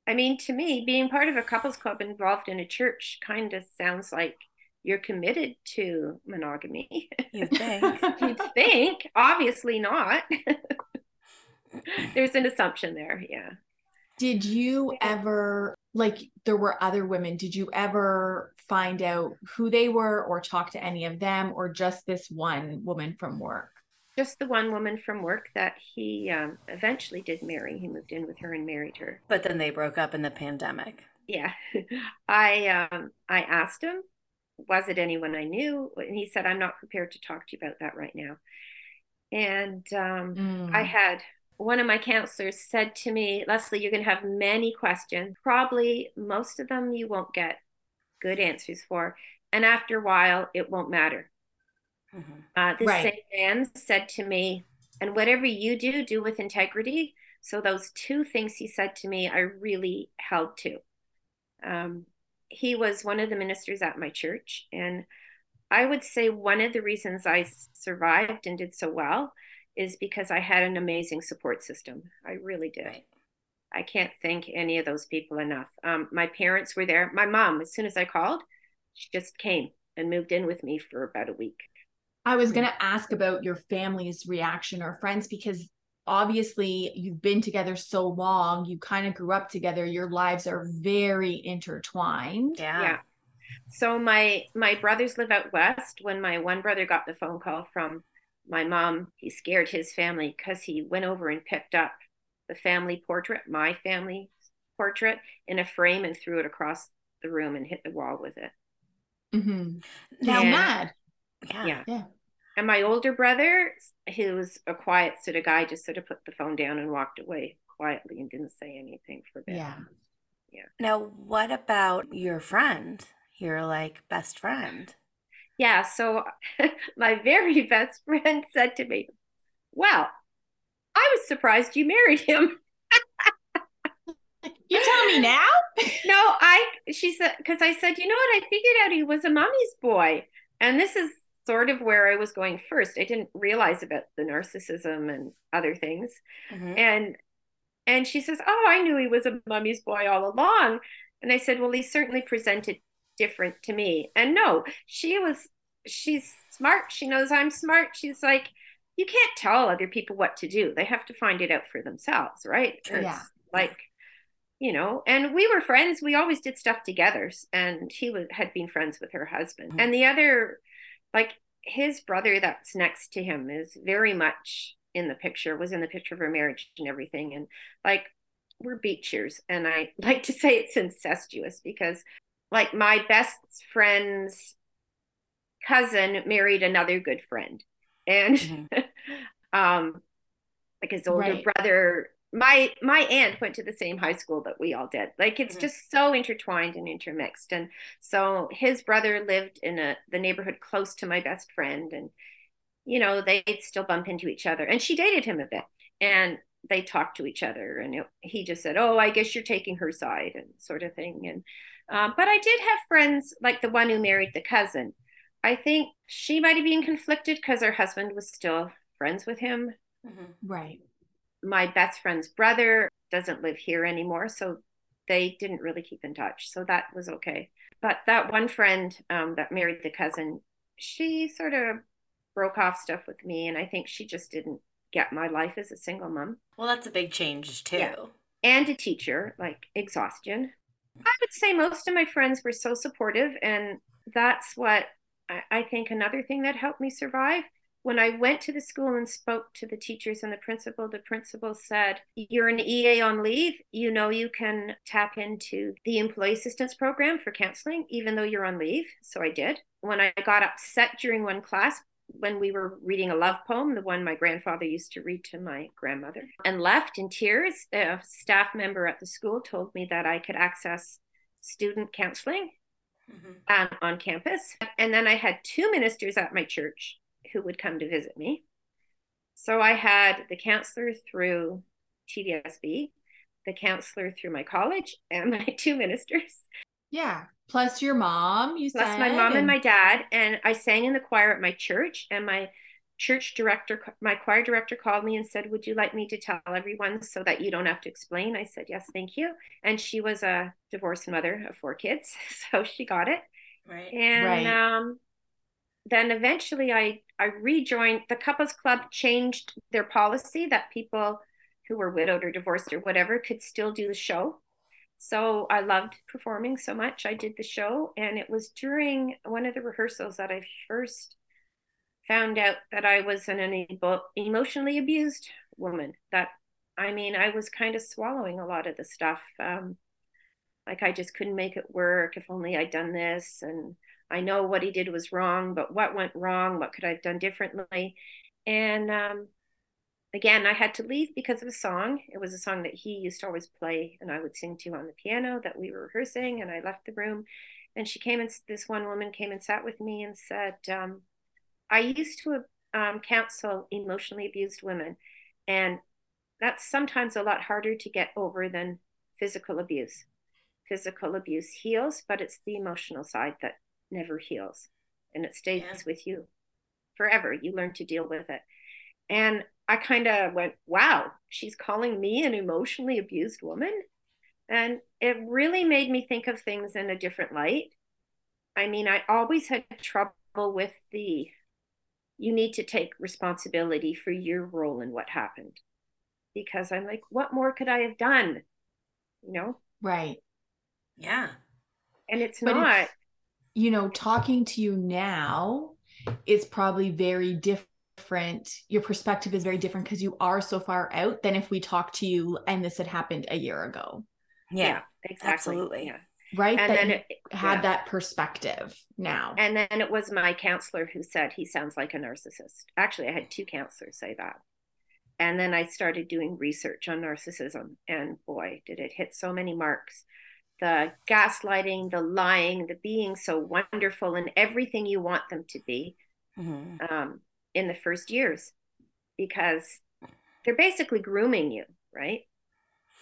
C: I mean to me being part of a couples club involved in a church kind of sounds like you're committed to monogamy.
A: You think.
C: You'd think. Obviously not. There's an assumption there. Yeah
B: did you ever like there were other women did you ever find out who they were or talk to any of them or just this one woman from work?
C: Just the one woman from work that he um, eventually did marry. He moved in with her and married her.
A: But then they broke up in the pandemic.
C: Yeah. I um i asked him was it anyone i knew? And he said i'm not prepared to talk to you about that right now. And um, mm. i had one of my counselors said to me, Leslie, you're going to have many questions. Probably most of them you won't get good answers for. And after a while, it won't matter. Mm-hmm. Uh, this right. same man said to me, and whatever you do, do with integrity. So, those two things he said to me, I really held to. Um, he was one of the ministers at my church. And I would say one of the reasons I survived and did so well is because I had an amazing support system. I really did. Right. I can't thank any of those people enough. Um, my parents were there. My mom, as soon as I called, she just came and moved in with me for about a week.
B: I was going to ask about your family's reaction or friends because obviously you've been together so long, you kind of grew up together, your lives are very intertwined.
C: Yeah. Yeah. So my my brothers live out west. When my one brother got the phone call from my mom, he scared his family because he went over and picked up the family portrait, my family portrait, in a frame and threw it across the room and hit the wall with it.
B: Mm-hmm. Now and, mad.
C: Yeah. yeah. Yeah. And my older brother, he was a quiet sort of guy, just sort of put the phone down and walked away quietly and didn't say anything for a bit.
B: Yeah.
C: Yeah.
A: Now, what about your friend? Your like best friend?
C: Yeah, so my very best friend said to me, Well, I was surprised you married him.
B: you tell me now?
C: no, I, she said, because I said, You know what? I figured out he was a mommy's boy. And this is sort of where I was going first. I didn't realize about the narcissism and other things. Mm-hmm. And and she says, "Oh, I knew he was a mummy's boy all along." And I said, "Well, he certainly presented different to me. And no, she was she's smart. She knows I'm smart. She's like, you can't tell other people what to do. They have to find it out for themselves, right?
B: It's yeah.
C: Like, you know, and we were friends. We always did stuff together. And he was, had been friends with her husband. Mm-hmm. And the other, like his brother that's next to him is very much in the picture, was in the picture of her marriage and everything. And like, we're beachers. And I like to say it's incestuous because like my best friend's cousin married another good friend. And mm-hmm. um like his older right. brother my my aunt went to the same high school that we all did. Like it's mm-hmm. just so intertwined and intermixed. And so his brother lived in a the neighborhood close to my best friend. And you know they'd still bump into each other. And she dated him a bit. And they talked to each other. And it, he just said oh i guess you're taking her side and sort of thing. And um, but i did have friends like the one who married the cousin I think she might have been conflicted because her husband was still friends with him.
B: Mm-hmm. Right.
C: My best friend's brother doesn't live here anymore. So they didn't really keep in touch. So that was okay. But that one friend um, that married the cousin, she sort of broke off stuff with me. And I think she just didn't get my life as a single mom.
A: Well, that's a big change too. Yeah.
C: And a teacher, like exhaustion. I would say most of my friends were so supportive. And that's what I, I think another thing that helped me survive when I went to the school and spoke to the teachers and the principal, the principal said, You're an EA on leave. You know, you can tap into the employee assistance program for counseling, even though you're on leave. So I did. When I got upset during one class, when we were reading a love poem, the one my grandfather used to read to my grandmother, and left in tears, a staff member at the school told me that I could access student counseling mm-hmm. um, on campus. And then I had two ministers at my church who would come to visit me. So I had the counselor through TDSB, the counselor through my college, and my two ministers.
B: Yeah. Plus your mom, you
C: Plus
B: said.
C: my mom and... and my dad. And I sang in the choir at my church, and my church director, my choir director called me and said, Would you like me to tell everyone so that you don't have to explain? I said, Yes, thank you. And she was a divorced mother of four kids. So she got it.
A: Right.
C: And
A: right.
C: Um, then eventually I, I rejoined the couples club changed their policy that people who were widowed or divorced or whatever could still do the show. So I loved performing so much. I did the show, and it was during one of the rehearsals that I first found out that I was an emotionally abused woman. That I mean, I was kind of swallowing a lot of the stuff. Um, like I just couldn't make it work. If only I'd done this, and I know what he did was wrong, but what went wrong? What could I have done differently? And um, again, I had to leave because of a song. It was a song that he used to always play, and I would sing to on the piano that we were rehearsing. And I left the room, and she came and this one woman came and sat with me and said, um, "I used to um, counsel emotionally abused women, and that's sometimes a lot harder to get over than physical abuse. Physical abuse heals, but it's the emotional side that never heals and it stays yeah. with you forever. You learn to deal with it. And I kind of went, wow, she's calling me an emotionally abused woman. And it really made me think of things in a different light. I mean, I always had trouble with the you need to take responsibility for your role in what happened because I'm like, what more could I have done? You know?
B: Right.
A: Yeah.
C: And it's but not. It's,
B: you know, talking to you now it's probably very different. Different, your perspective is very different because you are so far out than if we talked to you and this had happened a year ago.
A: Yeah, yeah exactly. Absolutely. Yeah.
B: Right. And that then it had yeah. that perspective now.
C: And then it was my counselor who said he sounds like a narcissist. Actually, I had two counselors say that. And then I started doing research on narcissism. And boy, did it hit so many marks the gaslighting, the lying, the being so wonderful and everything you want them to be mm-hmm. um, in the first years because they're basically grooming you, right?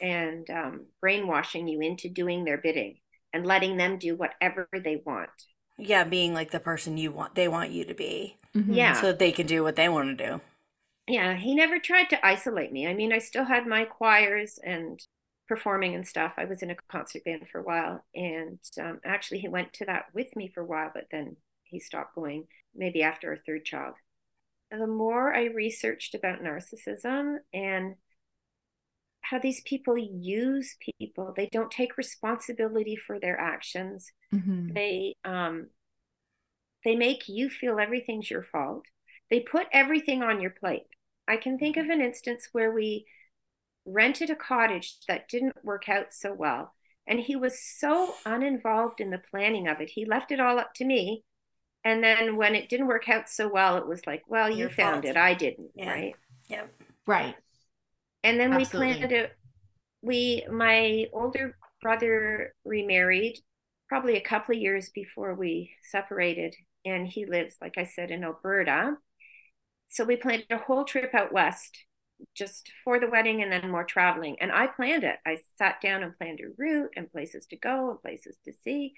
C: And um, brainwashing you into doing their bidding and letting them do whatever they want.
A: Yeah, being like the person you want, they want you to be.
C: Mm-hmm. Yeah.
A: So that they can do what they want to do.
C: Yeah, he never tried to isolate me. I mean, I still had my choirs and performing and stuff. I was in a concert band for a while, and um, actually, he went to that with me for a while, but then he stopped going, maybe after a third child. The more I researched about narcissism and how these people use people, they don't take responsibility for their actions. Mm-hmm. They um, they make you feel everything's your fault. They put everything on your plate. I can think of an instance where we rented a cottage that didn't work out so well. And he was so uninvolved in the planning of it. He left it all up to me. And then when it didn't work out so well, it was like, well, you Your found it. I didn't. Yeah. Right.
A: Yep.
B: Right.
C: And then Absolutely. we planned it. We, my older brother remarried probably a couple of years before we separated. And he lives, like I said, in Alberta. So we planned a whole trip out west just for the wedding and then more traveling. And I planned it. I sat down and planned a route and places to go and places to see.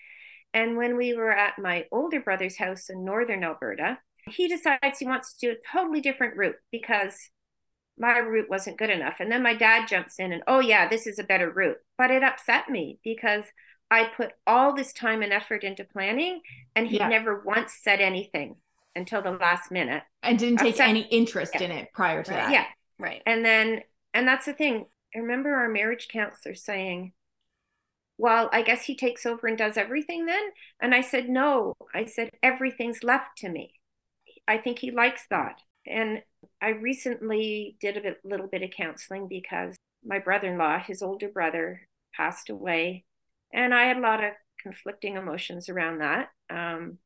C: And when we were at my older brother's house in northern Alberta, he decides he wants to do a totally different route because my route wasn't good enough. And then my dad jumps in and, oh, yeah, this is a better route. But it upset me because I put all this time and effort into planning, and he yeah. never once said anything until the last minute.
B: And didn't take upset. any interest yeah. in it prior to
C: right.
B: that.
C: Yeah.
A: Right.
C: And then, and that's the thing. I remember our marriage counselor saying, well, I guess he takes over and does everything then. And I said, no. I said, everything's left to me. I think he likes that. And I recently did a bit, little bit of counseling because my brother in law, his older brother, passed away. And I had a lot of conflicting emotions around that. Um,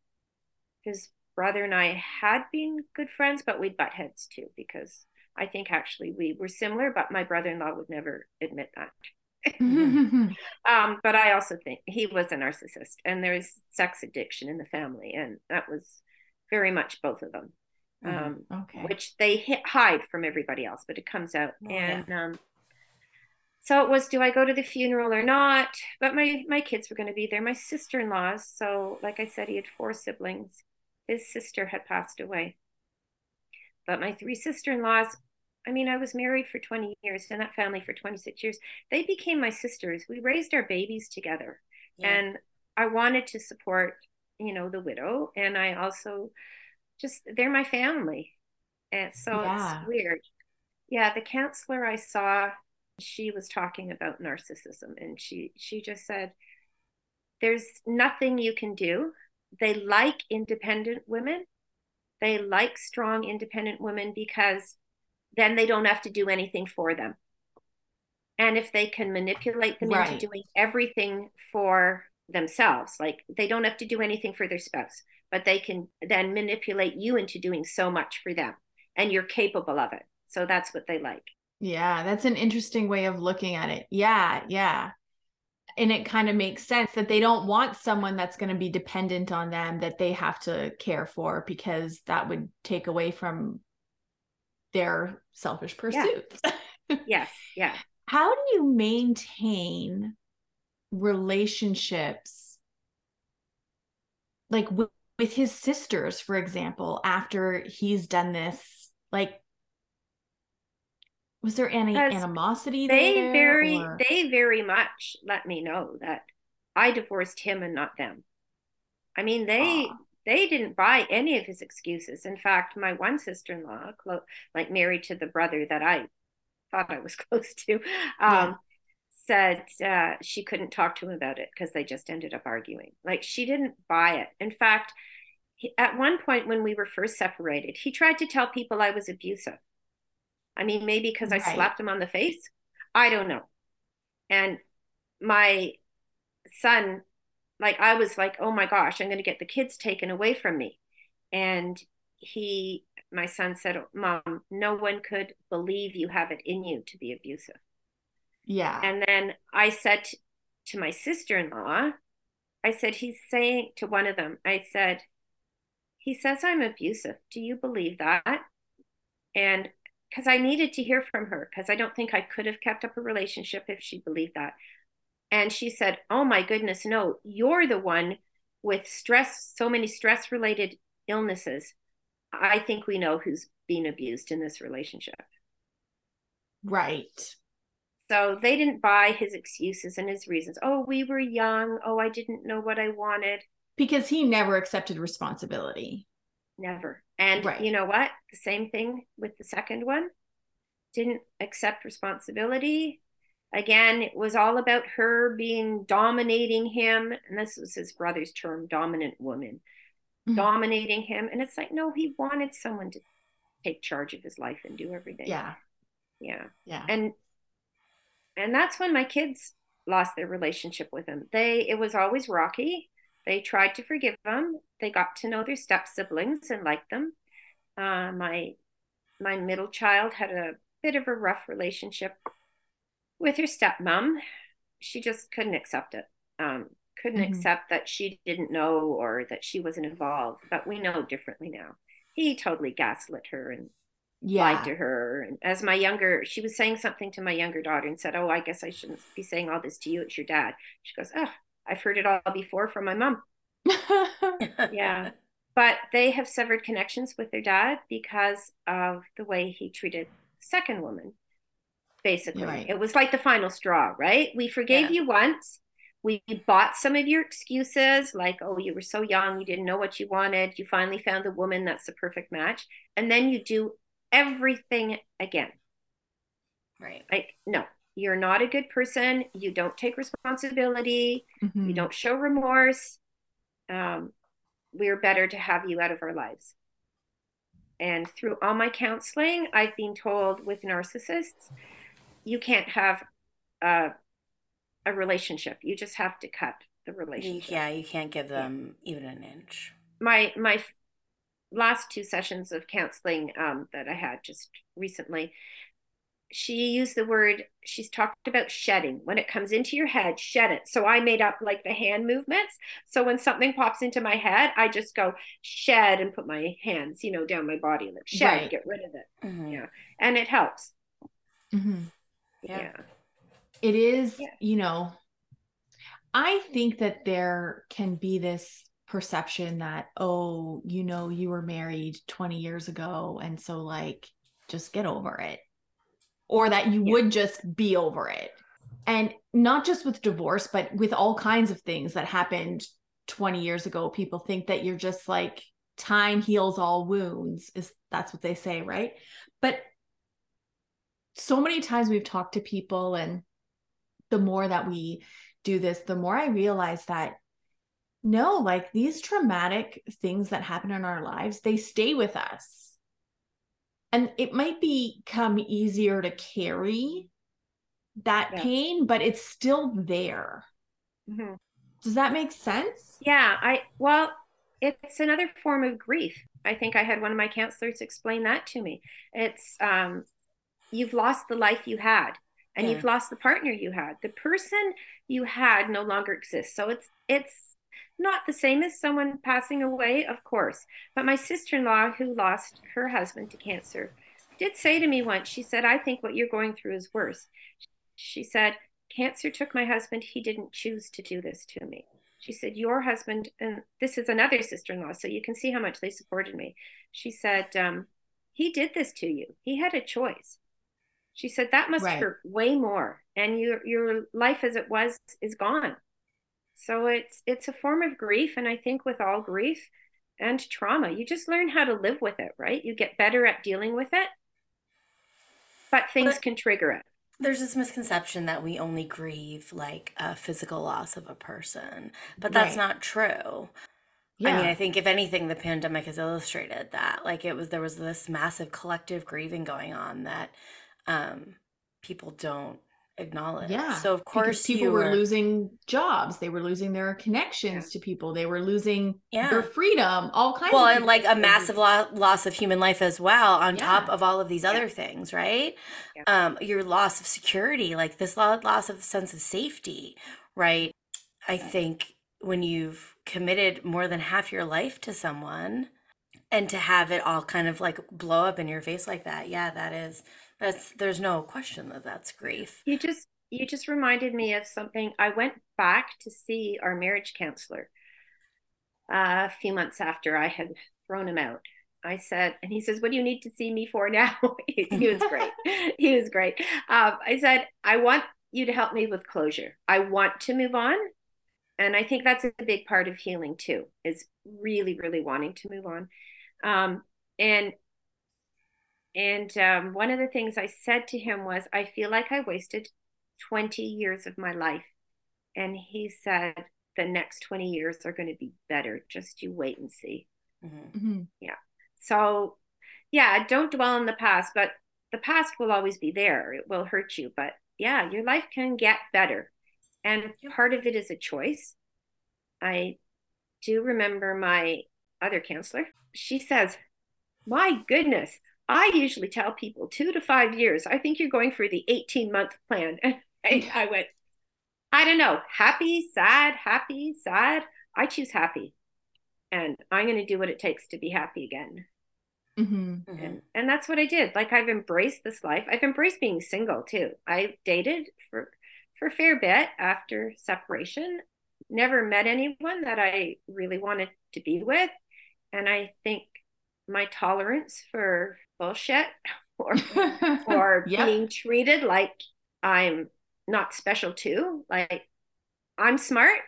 C: his brother and I had been good friends, but we'd butt heads too, because I think actually we were similar, but my brother in law would never admit that. um, but I also think he was a narcissist, and there's sex addiction in the family, and that was very much both of them. Mm-hmm. Um, okay. Which they hide from everybody else, but it comes out. Oh, and yeah. um, so it was, do I go to the funeral or not? But my my kids were going to be there. My sister in laws. So, like I said, he had four siblings. His sister had passed away. But my three sister in laws I mean, I was married for 20 years and that family for 26 years. They became my sisters. We raised our babies together. Yeah. And I wanted to support, you know, the widow. And I also just, they're my family. And so yeah. it's weird. Yeah. The counselor I saw, she was talking about narcissism and she, she just said, there's nothing you can do. They like independent women. They like strong independent women because then they don't have to do anything for them. And if they can manipulate them right. into doing everything for themselves, like they don't have to do anything for their spouse, but they can then manipulate you into doing so much for them and you're capable of it. So that's what they like.
B: Yeah, that's an interesting way of looking at it. Yeah, yeah. And it kind of makes sense that they don't want someone that's going to be dependent on them that they have to care for because that would take away from their selfish pursuits.
C: Yeah. yes. Yeah.
B: How do you maintain relationships like with, with his sisters, for example, after he's done this? Like, was there any animosity
C: they
B: there?
C: very or? they very much let me know that I divorced him and not them. I mean, they Aww they didn't buy any of his excuses. In fact, my one sister in law, like married to the brother that I thought I was close to, um, yeah. said uh, she couldn't talk to him about it because they just ended up arguing. Like she didn't buy it. In fact, he, at one point when we were first separated, he tried to tell people I was abusive. I mean, maybe because right. I slapped him on the face. I don't know. And my son like I was like, oh my gosh, I'm going to get the kids taken away from me. And he, my son said, Mom, no one could believe you have it in you to be abusive.
B: Yeah.
C: And then I said to my sister in law, I said, he's saying to one of them, I said, he says I'm abusive. Do you believe that? And because I needed to hear from her, because I don't think I could have kept up a relationship if she believed that. And she said, Oh my goodness, no, you're the one with stress, so many stress related illnesses. I think we know who's being abused in this relationship.
B: Right.
C: So they didn't buy his excuses and his reasons. Oh, we were young. Oh, I didn't know what I wanted.
B: Because he never accepted responsibility.
C: Never. And right. you know what? The same thing with the second one. Didn't accept responsibility, Again, it was all about her being dominating him. And this was his brother's term, dominant woman, mm-hmm. dominating him. And it's like, no, he wanted someone to take charge of his life and do everything.
B: Yeah.
C: Yeah.
B: Yeah.
C: And and that's when my kids lost their relationship with him. They it was always rocky. They tried to forgive him. They got to know their step siblings and liked them. Uh, my my middle child had a bit of a rough relationship with her stepmom, she just couldn't accept it. Um, couldn't mm-hmm. accept that she didn't know or that she wasn't involved. But we know differently now. He totally gaslit her and yeah. lied to her. And as my younger, she was saying something to my younger daughter and said, "Oh, I guess I shouldn't be saying all this to you. It's your dad." She goes, "Oh, I've heard it all before from my mom." yeah. But they have severed connections with their dad because of the way he treated the second woman. Basically,
B: Right.
C: it was like the final straw, right? We forgave
A: Yeah.
C: you once. We bought some of your excuses, like, oh, you were so young, you didn't know what you wanted. You finally found the woman that's the perfect match. And then you do everything again.
A: right.
C: Like, no, you're not a good person. You don't take responsibility.
B: Mhm.
C: You don't show remorse. Um, we're better to have you out of our lives. And through all my counseling, I've been told with narcissists, you can't have a, a relationship. You just have to cut the relationship.
A: yeah, you can't give them even an inch.
C: My my last two sessions of counseling um, that I had just recently, she used the word. She's talked about shedding. When it comes into your head, shed it. So I made up like the hand movements. So when something pops into my head, I just go shed and put my hands, you know, down my body and shed,
B: Right.
C: get rid of it,
A: Mhm.
C: Yeah. and it helps.
B: Mhm.
A: Yeah.
C: yeah.
B: it is
C: Yeah.
B: you know i think that there can be this perception that oh you know you were married 20 years ago and so like just get over it or that you
C: Yeah.
B: would just be over it and not just with divorce but with all kinds of things that happened 20 years ago people think that you're just like time heals all wounds is that's what they say right but so many times we've talked to people and the more that we do this the more i realize that no like these traumatic things that happen in our lives they stay with us and it might become easier to carry that
C: Yeah.
B: pain but it's still there
C: Mhm.
B: does that make sense
C: Yeah, I well, it's another form of grief. I think I had one of my counselors explain that to me. It's um you've lost the life you had and
A: Yeah.
C: you've lost the partner you had. The person you had no longer exists. So it's it's not the same as someone passing away, of course. But my sister-in-law who lost her husband to cancer did say to me once, she said, "I think what you're going through is worse." She said, "Cancer took my husband. He didn't choose to do this to me." She said, Your husband, and this is another sister in law, so you can see how much they supported me. She said, um, He did this to you. He had a choice. She said, That must
B: Right.
C: hurt way more. And your your life as it was is gone. So it's it's a form of grief. And I think with all grief and trauma, you just learn how to live with it, right? You get better at dealing with it. But things
A: But-
C: can trigger it.
A: There's this misconception that we only grieve like a physical loss of a person, but that's
B: Right.
A: not true. I mean, I think if anything, the pandemic has illustrated that. Like it was, there was this massive collective grieving going on that um, people don't acknowledge.
B: Yeah,
A: So of course
B: people
A: you
B: were losing jobs they were losing their connections to people they were losing
A: Yeah.
B: their freedom all kinds
A: well, and like a massive lo- loss of human life as well, on top of all of these other things, right?
C: Yeah.
A: Um, your loss of security, like this loss of sense of safety, right? I think when you've committed more than half your life to someone and to have it all kind of like blow up in your face like that, yeah, that is, that's, there's no question that that's grief.
C: You just you just reminded me of something. I went back to see our marriage counselor uh, a few months after I had thrown him out. I said, and he says, "What do you need to see me for now?" he, he was great. he was great. Um, I said, "I want you to help me with closure. I want to move on." And I think that's a big part of healing too, is really, really wanting to move on. Um, and and um, one of the things I said to him was, I feel like I wasted 20 years of my life. And he said, the next 20 years are going to be better. Just you wait and see.
A: Mhm.
B: Mhm.
C: So, yeah, don't dwell on the past, but the past will always be there. It will hurt you. But yeah, your life can get better. And part of it is a choice. I do remember my other counselor. She says, My goodness, I usually tell people two to five years. I think you're going for the 18 month plan. And I, I went, I don't know, happy, sad, happy, sad. I choose happy. And I'm going to do what it takes to be happy again.
B: Mhm.
A: Mhm.
C: And, and that's what I did. Like I've embraced this life. I've embraced being single too. I dated for for a fair bit after separation, never met anyone that I really wanted to be with. And I think my tolerance for bullshit or or yep. being treated like I'm not special too, like I'm smart,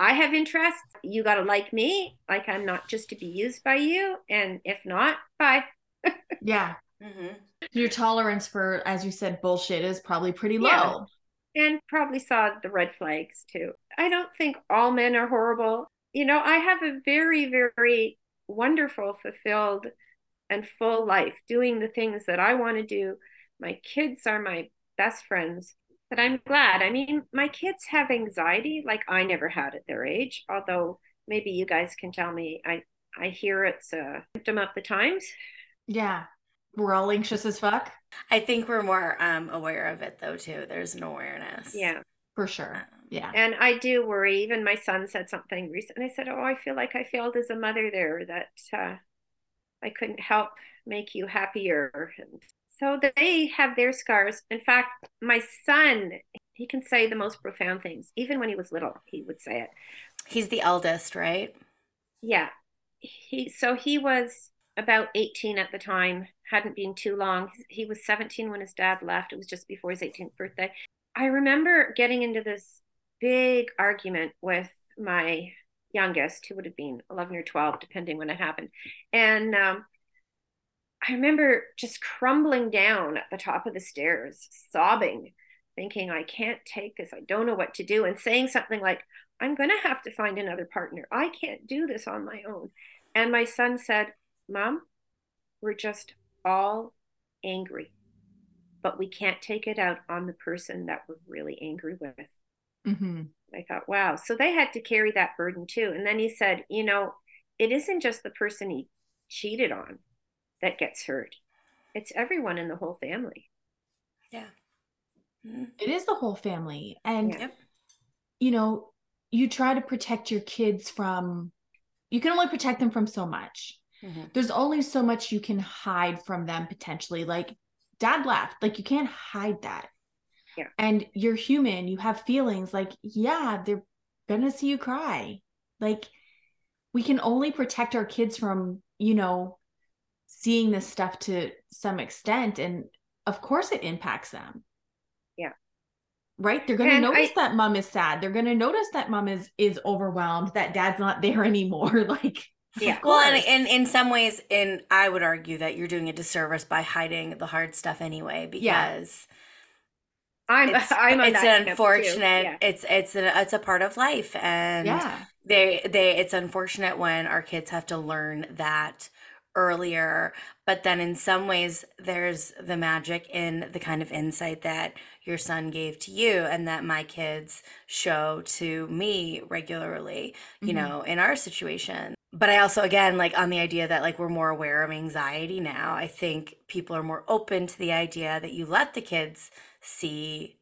C: I have interests, you got to like me, like I'm not just to be used by you and if not, bye.
B: yeah. Mm-hmm. Your tolerance for, as you said, bullshit is probably pretty low. Yeah.
C: And probably saw the red flags too. I don't think all men are horrible. You know, I have a very, very wonderful, fulfilled, and full life doing the things that I want to do. My kids are my best friends. But I'm glad. I mean, my kids have anxiety like I never had at their age, although maybe you guys can tell me. I I hear it's a symptom of the times.
B: Yeah. We're all anxious as fuck.
A: I think we're more um, aware of it though too. There's an awareness.
C: Yeah.
B: For sure. Um, yeah.
C: And I do worry. Even my son said something recently. I said, Oh, I feel like I failed as a mother there, that uh, I couldn't help make you happier. And so they have their scars. In fact, my son, he can say the most profound things. Even when he was little, he would say it.
A: He's the eldest, right?
C: Yeah. He so he was about 18 at the time, hadn't been too long. He was 17 when his dad left. It was just before his 18th birthday. I remember getting into this big argument with my youngest, who would have been 11 or 12, depending when it happened. And um, I remember just crumbling down at the top of the stairs, sobbing, thinking, I can't take this. I don't know what to do. And saying something like, I'm going to have to find another partner. I can't do this on my own. And my son said, Mom, we're just all angry, but we can't take it out on the person that we're really angry with. Mm-hmm. I thought, wow. So they had to carry that burden too. And then he said, you know, it isn't just the person he cheated on that gets hurt, it's everyone in the whole family.
A: Yeah.
B: Mm-hmm. It is the whole family. And, yeah. you know, you try to protect your kids from, you can only protect them from so much. Mm-hmm. There's only so much you can hide from them potentially. Like, dad left. Like, you can't hide that.
C: Yeah.
B: And you're human. You have feelings. Like, yeah, they're going to see you cry. Like, we can only protect our kids from, you know, seeing this stuff to some extent. And of course, it impacts them.
C: Yeah.
B: Right? They're going to notice I, that mom is sad. They're going to notice that mom is is overwhelmed, that dad's not there anymore. like,
C: yeah.
A: Well, and in in some ways, and I would argue that you're doing a disservice by hiding the hard stuff anyway, because yeah.
C: I'm
A: it's,
C: I'm
A: it's an unfortunate. Yeah. It's it's a it's a part of life, and
B: yeah.
A: they they it's unfortunate when our kids have to learn that earlier but then in some ways there's the magic in the kind of insight that your son gave to you and that my kids show to me regularly you mm-hmm. know in our situation but I also again like on the idea that like we're more aware of anxiety now. I think people are more open to the idea that you let the kids see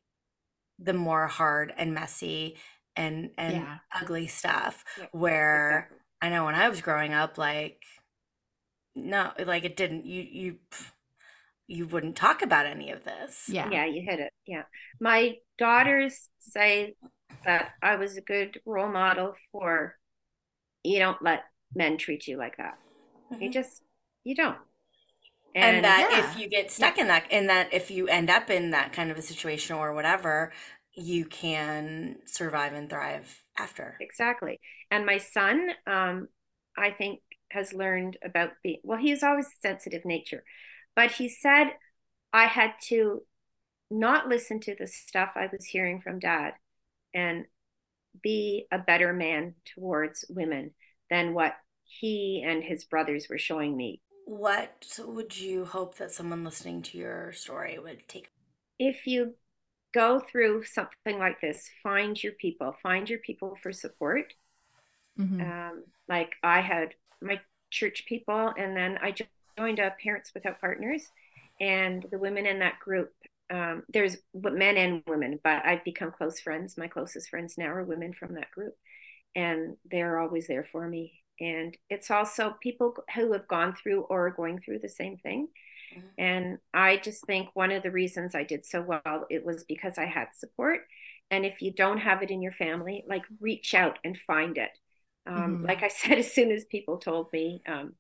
A: the more hard and messy and and yeah. ugly stuff yeah, where exactly. I know when I was growing up like no like it didn't you you you wouldn't talk about any of this.
C: Yeah. Yeah, you hit it. Yeah. My daughters say that I was a good role model for you don't let men treat you like that. Mm-hmm. You just you don't.
A: And, and that yeah. if you get stuck yeah. in that in that if you end up in that kind of a situation or whatever, you can survive and thrive after.
C: Exactly. And my son, um, I think has learned about being well, He he's always sensitive nature. But he said I had to not listen to the stuff I was hearing from dad and be a better man towards women than what he and his brothers were showing me.
A: What would you hope that someone listening to your story would take?
C: If you go through something like this, find your people, find your people for support. Mm-hmm. Um, like I had my church people, and then I joined a Parents Without Partners, and the women in that group. Um, there's men and women, but I've become close friends. My closest friends now are women from that group and they're always there for me. And it's also people who have gone through or are going through the same thing. Mm-hmm. And I just think one of the reasons I did so well it was because I had support And if you don't have it in your family, like reach out and find it. Um,
B: Mhm.
C: Like I said, as soon as people told me, um,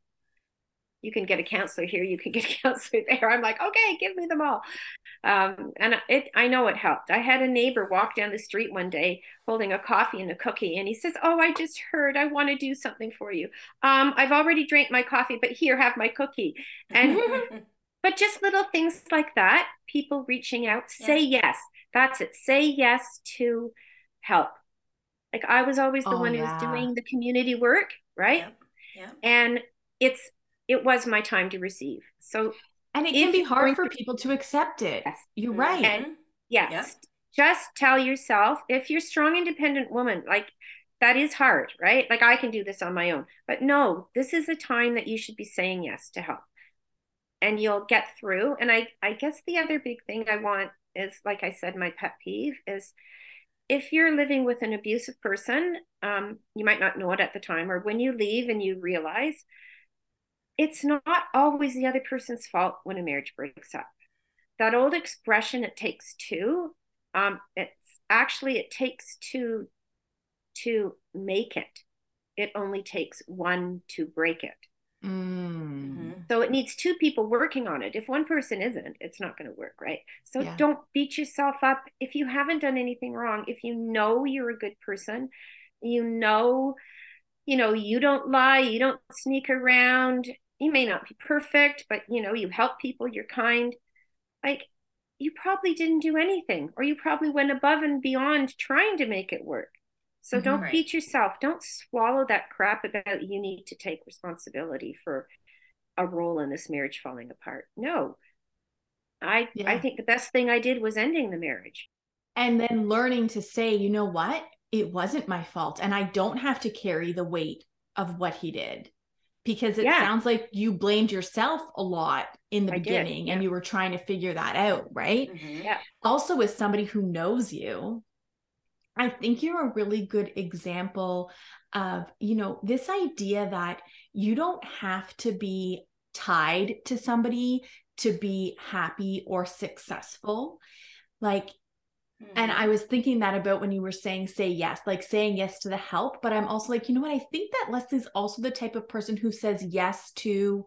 C: you can get a counselor here, you can get a counselor there. I'm like, okay, give me them all. Um, and it, I know it helped. I had a neighbor walk down the street one day holding a coffee and a cookie, and he says, "Oh, I just heard. I want to do something for you. Um, I've already drank my coffee, but here, have my cookie." And but just little things like that, people reaching out, say yes. That's it. Say yes to help. Like I was always the
B: Oh,
C: one who
B: yeah.
C: was doing the community work, right?
A: Yep. Yep.
C: And it's it was my time to receive. So
B: And it can be hard for people to accept it.
C: Yes.
B: You're right.
C: And- yes,
A: Yep.
C: just tell yourself if you're a strong, independent woman, like that is hard, right? Like I can do this on my own. But no, this is a time that you should be saying yes to help. And you'll get through. And I I guess the other big thing I want is like I said, my pet peeve is if you're living with an abusive person, um, you might not know it at the time, or when you leave and you realize it's not always the other person's fault when a marriage breaks up. That old expression, it takes two, um, it's actually it takes two to make it. It only takes one to break it.
B: Mm.
A: Mhm.
C: So it needs two people working on it. If one person isn't, it's not going to work, right? So
B: Yeah.
C: don't beat yourself up if you haven't done anything wrong. If you know you're a good person, you know, you know, you don't lie, you don't sneak around. You may not be perfect, but you know, you help people, you're kind. Like you probably didn't do anything or you probably went above and beyond trying to make it work. So
B: Mhm.
C: don't
A: Right.
C: beat yourself. Don't swallow that crap about you need to take responsibility for a role in this marriage falling apart. No. I
B: Yeah.
C: I think the best thing I did was ending the marriage.
B: And then learning to say, you know what? It wasn't my fault. And I don't have to carry the weight of what he did. Because it
C: Yeah.
B: sounds like you blamed yourself a lot in the
C: I did,
B: beginning and you were trying to figure that out, right?
A: Mhm.
C: Yeah.
B: also as somebody who knows you i think you're a really good example of you know this idea that you don't have to be tied to somebody to be happy or successful like and
A: Mhm.
B: i was thinking that about when you were saying say yes like saying yes to the help but i'm also like you know what? I think that leslie's also the type of person who says yes to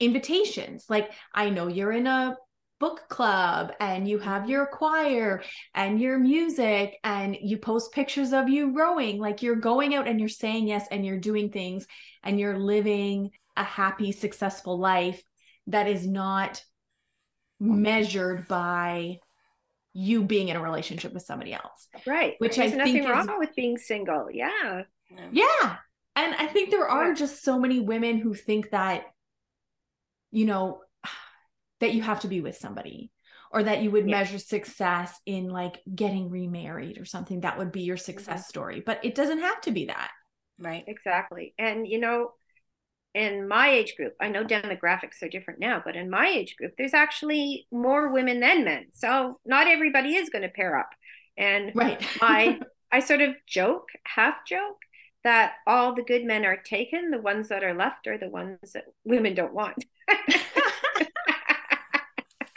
B: invitations. Like i know you're in a book club and you have your choir and your music and you post pictures of you rowing. Like you're going out and you're saying yes and you're doing things and you're living a happy successful life that is not measured by you being in a relationship with somebody else
C: Right.
B: Which
C: There's
B: I
C: nothing
B: think is-
C: wrong with being single. Yeah.
B: Yeah and i think there are
C: Yeah.
B: just so many women who think that you know that you have to be with somebody or that you would
C: Yeah.
B: measure success in like getting remarried or something that would be your success mm-hmm. story but it doesn't have to be that
A: Right.
C: Exactly. And you know, in my age group, I know demographics are different now, but in my age group, there's actually more women than men. So not everybody is going to pair up. And
B: right
C: I I sort of joke, half joke, that all the good men are taken. The ones that are left are the ones that women don't want.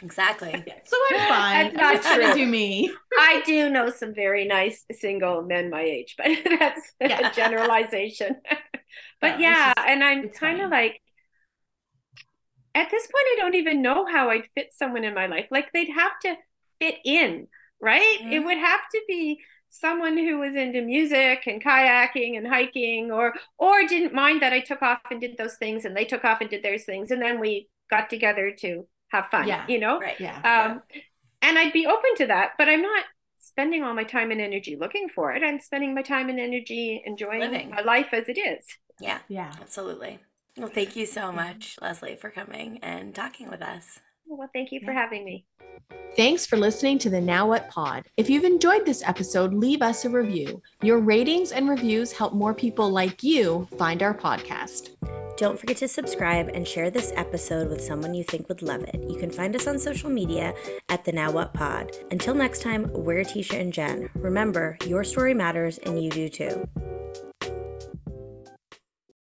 A: Exactly.
B: so i'm fine
C: That's not
B: i'm just gonna
C: true.
B: do me
C: I do know some very nice single men my age, but that's
B: Yeah.
C: a generalization. But
B: Yeah,
C: yeah, and I'm kind of like, at this point, I don't even know how I'd fit someone in my life. Like they'd have to fit in, right? It
A: Mhm.
C: would have to be someone who was into music and kayaking and hiking, or or didn't mind that I took off and did those things, and they took off and did theirs things, and then we got together to have fun.
B: Yeah.
C: you know.
A: Right.
B: yeah
C: Um, and I'd be open to that, but I'm not spending all my time and energy looking for it. I'm spending my time and energy enjoying
A: Living.
C: my life as it is.
A: Yeah.
B: yeah
A: Absolutely. Well, thank you so much, Leslie, for coming and talking with us.
C: Well, thank you for having me.
B: Thanks for listening to the Now What Pod. If you've enjoyed this episode, leave us a review. Your ratings and reviews help more people like you find our podcast.
A: Don't forget to subscribe and share this episode with someone you think would love it. You can find us on social media at the Now What Pod. Until next time, we're Tisha and Jen. Remember, your story matters and you do too.